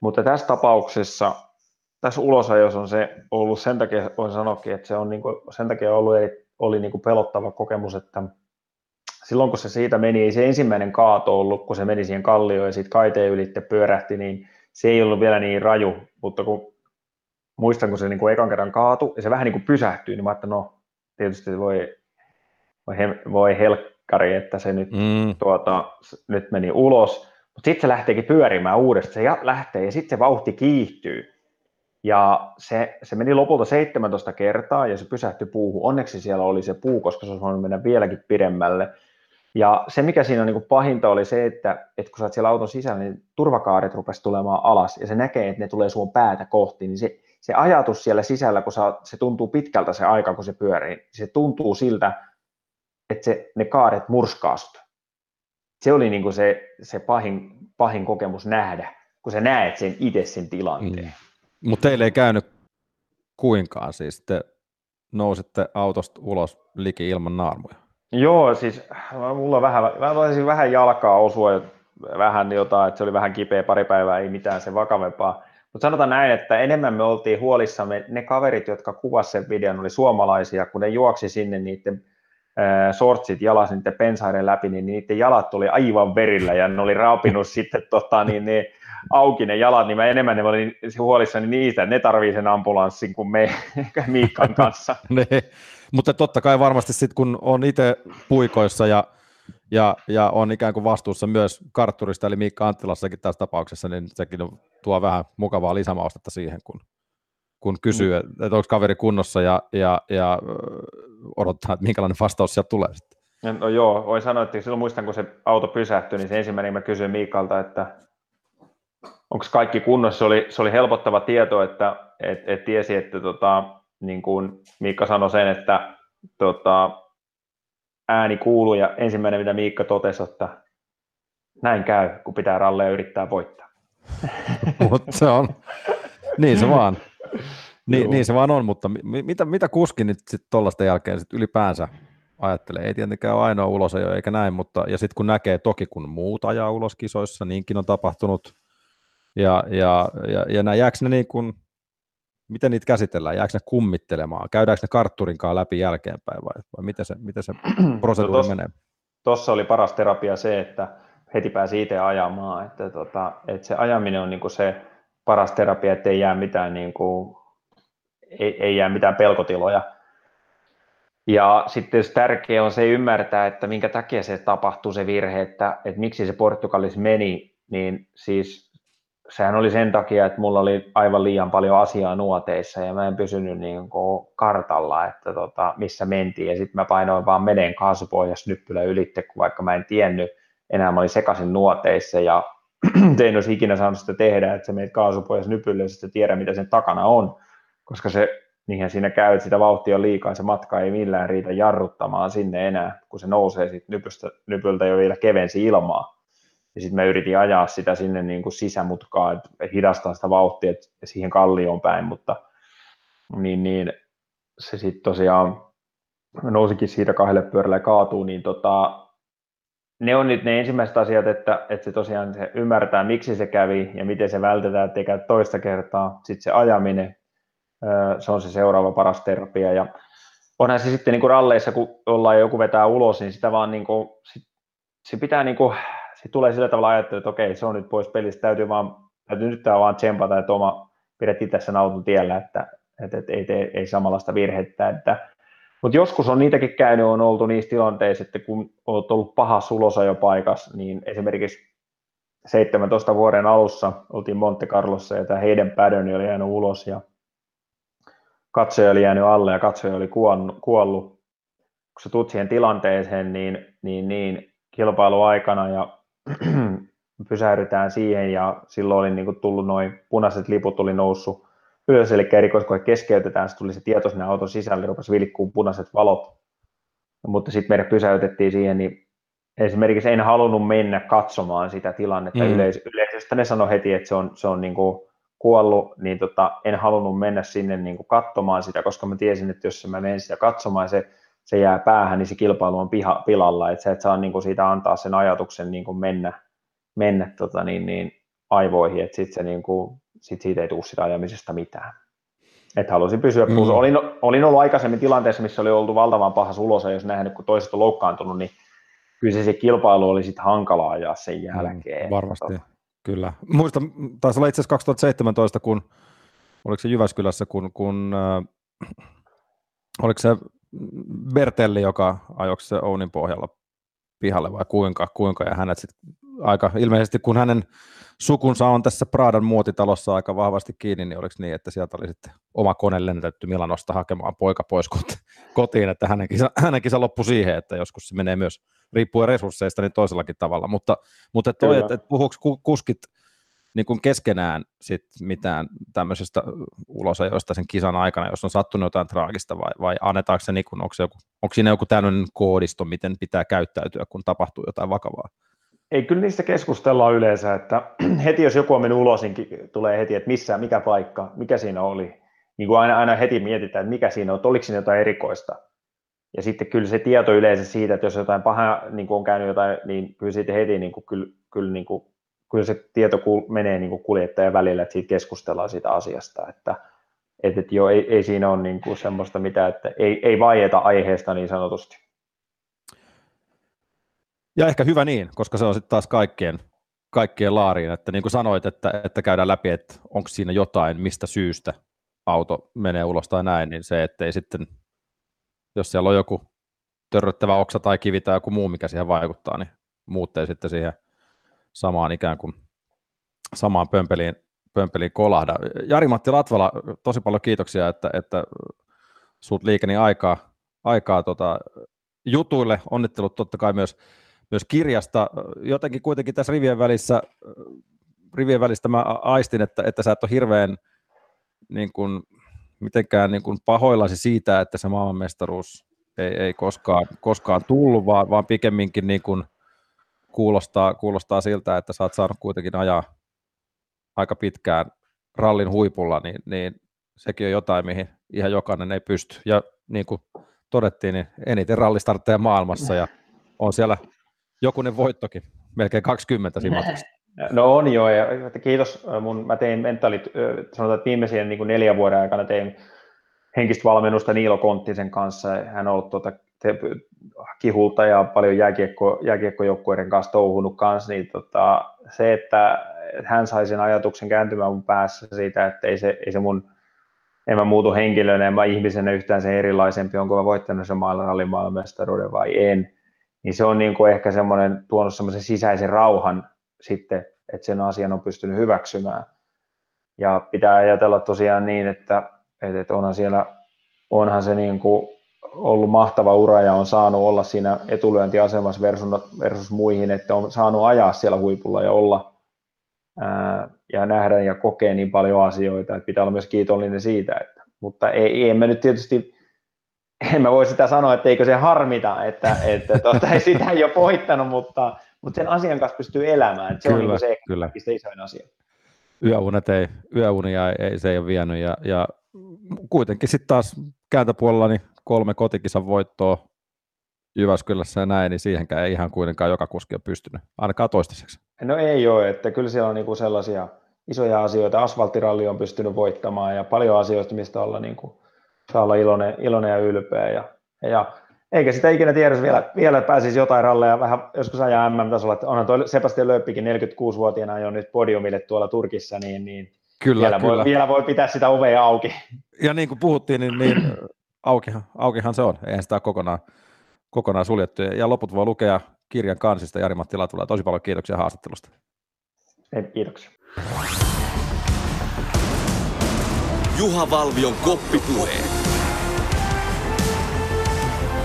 Mutta tässä tapauksessa, tässä ulosajossa on se ollut sen takia, voin sanoakin, että se on niin kuin, sen takia ollut, oli niin kuin pelottava kokemus, että silloin kun se siitä meni, ei se ensimmäinen kaato ollut, kun se meni siihen kallioon ja sitten kaiteen ylitte pyörähti, niin se ei ollut vielä niin raju, mutta kun muistan, kun se niin kuin ekan kerran kaatu ja se vähän niin kuin pysähtyi, niin mä ajattelin, no tietysti voi, voi, voi helkkari, että se nyt, mm. tuota, nyt meni ulos, mutta sitten se lähteekin pyörimään uudestaan, se lähtee ja sitten se vauhti kiihtyy. Ja se, se meni lopulta 17 kertaa ja se pysähtyi puuhun. Onneksi siellä oli se puu, koska se olisi voinut mennä vieläkin pidemmälle. Ja se, mikä siinä on niin kuin pahinta, oli se, että, että kun sä oot siellä auton sisällä, niin turvakaaret rupesi tulemaan alas ja se näkee, että ne tulee sun päätä kohti, niin se, se ajatus siellä sisällä, kun sä, se tuntuu pitkältä se aika, kun se pyörii, niin se tuntuu siltä, että se, ne kaaret murskaastut. Se oli niin kuin se, se pahin, pahin kokemus nähdä, kun sä näet sen itse sen tilanteen. Mm. Mutta teille ei käynyt kuinkaan, siis te nousitte autosta ulos liki ilman naarmuja. Joo, siis mulla vähän, mä taisin vähän jalkaa osua vähän jotain, että se oli vähän kipeä pari päivää, ei mitään se vakavempaa. Mutta sanotaan näin, että enemmän me oltiin huolissamme, ne kaverit, jotka kuvasivat sen videon, oli suomalaisia, kun ne juoksi sinne niiden sortsit jalas niiden pensaiden läpi, niin niiden jalat oli aivan verillä ja ne oli raapinut sitten tota, niin, ne auki ne jalat, niin mä enemmän ne olin huolissani niistä, ne tarvii sen ambulanssin kuin me Miikan kanssa. ne, mutta totta kai varmasti sitten kun on itse puikoissa ja ja, ja on ikään kuin vastuussa myös kartturista, eli Miikka Anttilassakin tässä tapauksessa, niin sekin tuo vähän mukavaa lisämaustetta siihen, kun, kun kysyy, mm. että, onko kaveri kunnossa ja, ja, ja odottaa, että minkälainen vastaus sieltä tulee sitten. No joo, voin sanoa, että silloin muistan, kun se auto pysähtyi, niin se ensimmäinen mä kysyin Miikalta, että onko kaikki kunnossa. Se oli, se oli helpottava tieto, että et, et tiesi, että tota, niin kuin Miikka sanoi sen, että tota, ääni kuuluu ja ensimmäinen, mitä Miikka totesi, että näin käy, kun pitää ralleja yrittää voittaa. mutta se on, niin se vaan. Niin, niin se vaan on, mutta mitä, mitä kuski nyt sitten tuollaista jälkeen sit ylipäänsä ajattelee? Ei tietenkään ole ainoa ulos eikä näin, mutta ja sitten kun näkee toki kun muut ajaa ulos kisoissa, niinkin on tapahtunut, ja, ja, ja, ja nämä jääkö ne niin kuin, miten niitä käsitellään? Jääkö ne kummittelemaan? Käydäänkö ne kartturinkaan läpi jälkeenpäin vai, vai miten se, miten se proseduuri no tos, menee? Tuossa oli paras terapia se, että heti pääsi itse ajamaan. Että, tota, että se ajaminen on niin se paras terapia, että ei jää mitään, niin kuin, ei, ei jää mitään pelkotiloja. Ja sitten jos tärkeää on se ymmärtää, että minkä takia se tapahtuu se virhe, että, että miksi se Portugalissa meni, niin siis sehän oli sen takia, että mulla oli aivan liian paljon asiaa nuoteissa ja mä en pysynyt niin kuin kartalla, että tota, missä mentiin. Ja sitten mä painoin vaan menen kaasupohjas nyppylä ylitte, kun vaikka mä en tiennyt, enää mä olin sekaisin nuoteissa ja en olisi ikinä saanut sitä tehdä, että sä menet kaasupohjas nypylle ja sitten tiedä, mitä sen takana on, koska se, niinhän siinä käy, että sitä vauhtia on liikaa, se matka ei millään riitä jarruttamaan sinne enää, kun se nousee sitten nypyltä, nypyltä jo vielä kevensi ilmaa. Ja sitten mä yritin ajaa sitä sinne niin kuin sisämutkaan, että hidastaa sitä vauhtia että siihen kallioon päin, mutta niin, niin se sitten tosiaan nousikin siitä kahdelle pyörälle ja kaatuu, niin tota, ne on nyt ne ensimmäiset asiat, että, että se tosiaan se ymmärtää, miksi se kävi ja miten se vältetään, ettei käy toista kertaa. Sitten se ajaminen, se on se seuraava paras terapia. Ja onhan se sitten niin kuin ralleissa, kun ollaan joku vetää ulos, niin sitä vaan niin kuin, se pitää niin kuin sitten tulee sillä tavalla ajattelu, että okei, se on nyt pois pelistä, täytyy vaan, täytyy nyt vaan tsempata, että oma pidettiin tässä sen auton tiellä, että, että, että ei tee ei samanlaista virhettä, että mutta joskus on niitäkin käynyt, on oltu niissä tilanteissa, että kun olet ollut paha jo paikassa, niin esimerkiksi 17 vuoden alussa oltiin Monte Carlossa ja tämä heidän pädöni oli jäänyt ulos ja katsoja oli jäänyt alle ja katsoja oli kuollut. Kun sä tulet siihen tilanteeseen, niin, niin, niin kilpailuaikana ja pysähdytään siihen ja silloin oli niin tullut noin punaiset liput oli noussut ylös, eli erikoiskoe keskeytetään, se tuli se tieto sinne auton sisälle, rupesi vilkkuun punaiset valot, mutta sitten meidät pysäytettiin siihen, niin esimerkiksi en halunnut mennä katsomaan sitä tilannetta mm. yleis- yleisöstä, ne sanoi heti, että se on, se on niin kuin kuollut, niin tota, en halunnut mennä sinne niin kuin katsomaan sitä, koska mä tiesin, että jos mä menen sitä katsomaan, se se jää päähän, niin se kilpailu on piha, pilalla, että sä et saa niin kuin siitä antaa sen ajatuksen niin kuin mennä, mennä tota niin, niin aivoihin, että sit se niin kuin, sit siitä ei tule sitä ajamisesta mitään. Että halusin pysyä, mm. olin, olin ollut aikaisemmin tilanteessa, missä oli oltu valtavan pahas ulos, ja jos nähnyt, kun toiset on loukkaantunut, niin kyllä se, se kilpailu oli sitten hankala ajaa sen jälkeen. Mm, varmasti, tota. kyllä. Muista, taisi olla itse asiassa 2017, kun, oliko se Jyväskylässä, kun, kun äh, oliko se Bertelli, joka ajoksi se Ounin pohjalla pihalle vai kuinka, kuinka ja hänet sitten aika ilmeisesti, kun hänen sukunsa on tässä Pradan muotitalossa aika vahvasti kiinni, niin oliko niin, että sieltä oli sitten oma kone lennätetty Milanosta hakemaan poika pois kotiin, että hänen kisa, hänen kisa loppui siihen, että joskus se menee myös riippuen resursseista niin toisellakin tavalla, mutta, mutta toi, että, että puhuuko kuskit niin kuin keskenään sit mitään tämmöisestä ulosajoista sen kisan aikana, jos on sattunut jotain traagista, vai, vai annetaanko se, niin kuin, onko, se joku, onko siinä joku tämmöinen koodisto, miten pitää käyttäytyä, kun tapahtuu jotain vakavaa? Ei, kyllä niistä keskustellaan yleensä, että heti jos joku on mennyt ulos, niin tulee heti, että missä, mikä paikka, mikä siinä oli. Niin kuin aina, aina heti mietitään, että mikä siinä on, että oliko siinä jotain erikoista. Ja sitten kyllä se tieto yleensä siitä, että jos jotain pahaa niin on käynyt jotain, niin kyllä siitä heti niin kuin, kyllä, kyllä niin kuin kyllä se tieto menee niin kuin kuljettajan välillä, että siitä keskustellaan siitä asiasta, että että, että joo, ei, ei siinä ole niin kuin semmoista mitä, että ei, ei vaieta aiheesta niin sanotusti. Ja ehkä hyvä niin, koska se on sitten taas kaikkien, kaikkien laariin, että niin kuin sanoit, että, että käydään läpi, että onko siinä jotain, mistä syystä auto menee ulos tai näin, niin se, ettei sitten, jos siellä on joku törröttävä oksa tai kivi tai joku muu, mikä siihen vaikuttaa, niin muuttee sitten siihen samaan ikään kuin samaan pömpeliin, pömpeliin kolahda. Jari-Matti Latvala, tosi paljon kiitoksia, että, että sut liikeni aikaa, aikaa tota, jutuille. Onnittelut totta kai myös, myös kirjasta. Jotenkin kuitenkin tässä rivien välissä, rivien välistä mä aistin, että, että sä et ole hirveän niin kuin, mitenkään niin kuin pahoillasi siitä, että se maailmanmestaruus ei, ei koskaan, koskaan tullut, vaan, vaan pikemminkin niin kuin kuulostaa, kuulostaa siltä, että sä oot saanut kuitenkin ajaa aika pitkään rallin huipulla, niin, niin sekin on jotain, mihin ihan jokainen ei pysty. Ja niin kuin todettiin, niin eniten rallistartteja maailmassa ja on siellä jokunen voittokin, melkein 20 siinä No on joo, ja kiitos. Mun, mä tein mentaalit, sanotaan, että viimeisen niin kuin neljän vuoden aikana tein henkistä valmennusta Niilo Konttisen kanssa. Hän on ollut tuota, te, kihulta ja paljon jääkiekko, jääkiekkojoukkueiden kanssa touhunut kanssa, niin tota, se, että hän sai sen ajatuksen kääntymään mun päässä siitä, että ei se, ei se mun, en mä muutu henkilönä, en mä ihmisenä yhtään sen erilaisempi, onko mä voittanut sen maailman maailmanmestaruuden vai en, niin se on niin kuin ehkä semmoinen tuonut semmoisen sisäisen rauhan sitten, että sen asian on pystynyt hyväksymään. Ja pitää ajatella tosiaan niin, että, että onhan siellä, onhan se niin kuin ollut mahtava ura ja on saanut olla siinä etulyöntiasemassa versus, versus muihin, että on saanut ajaa siellä huipulla ja olla ää, ja nähdä ja kokea niin paljon asioita, että pitää olla myös kiitollinen siitä. Että, mutta ei, en mä nyt tietysti, en mä voi sitä sanoa, että eikö se harmita, että, että tuota, ei sitä ei ole voittanut, mutta, mutta sen asian kanssa pystyy elämään. Että se kyllä, on niin se kyllä. isoin asia. Yöunet ei, yöunia ei, ei, se ei ole vienyt ja, ja kuitenkin sitten taas kääntöpuolella niin kolme kotikisan voittoa Jyväskylässä ja näin, niin siihenkään ei ihan kuitenkaan joka kuski ole pystynyt, ainakaan toistaiseksi. No ei ole, että kyllä siellä on niinku sellaisia isoja asioita, asfalttiralli on pystynyt voittamaan ja paljon asioista, mistä olla niinku, saa olla iloinen, iloinen ja ylpeä. Ja, ja eikä sitä ikinä tiedä, vielä, vielä pääsisi jotain ralleja vähän joskus ajaa MM-tasolla, että onhan tuo Sebastian Löppikin 46-vuotiaana jo nyt podiumille tuolla Turkissa, niin, niin kyllä, vielä, kyllä. Voi, vielä voi pitää sitä ovea auki. Ja niin kuin puhuttiin, niin, niin aukihan, aukihan se on, eihän sitä kokonaan, kokonaan suljettu. Ja loput voi lukea kirjan kansista Jari-Matti Latula. Tosi paljon kiitoksia haastattelusta. Ei, kiitoksia. Juha Valvion koppipuhe.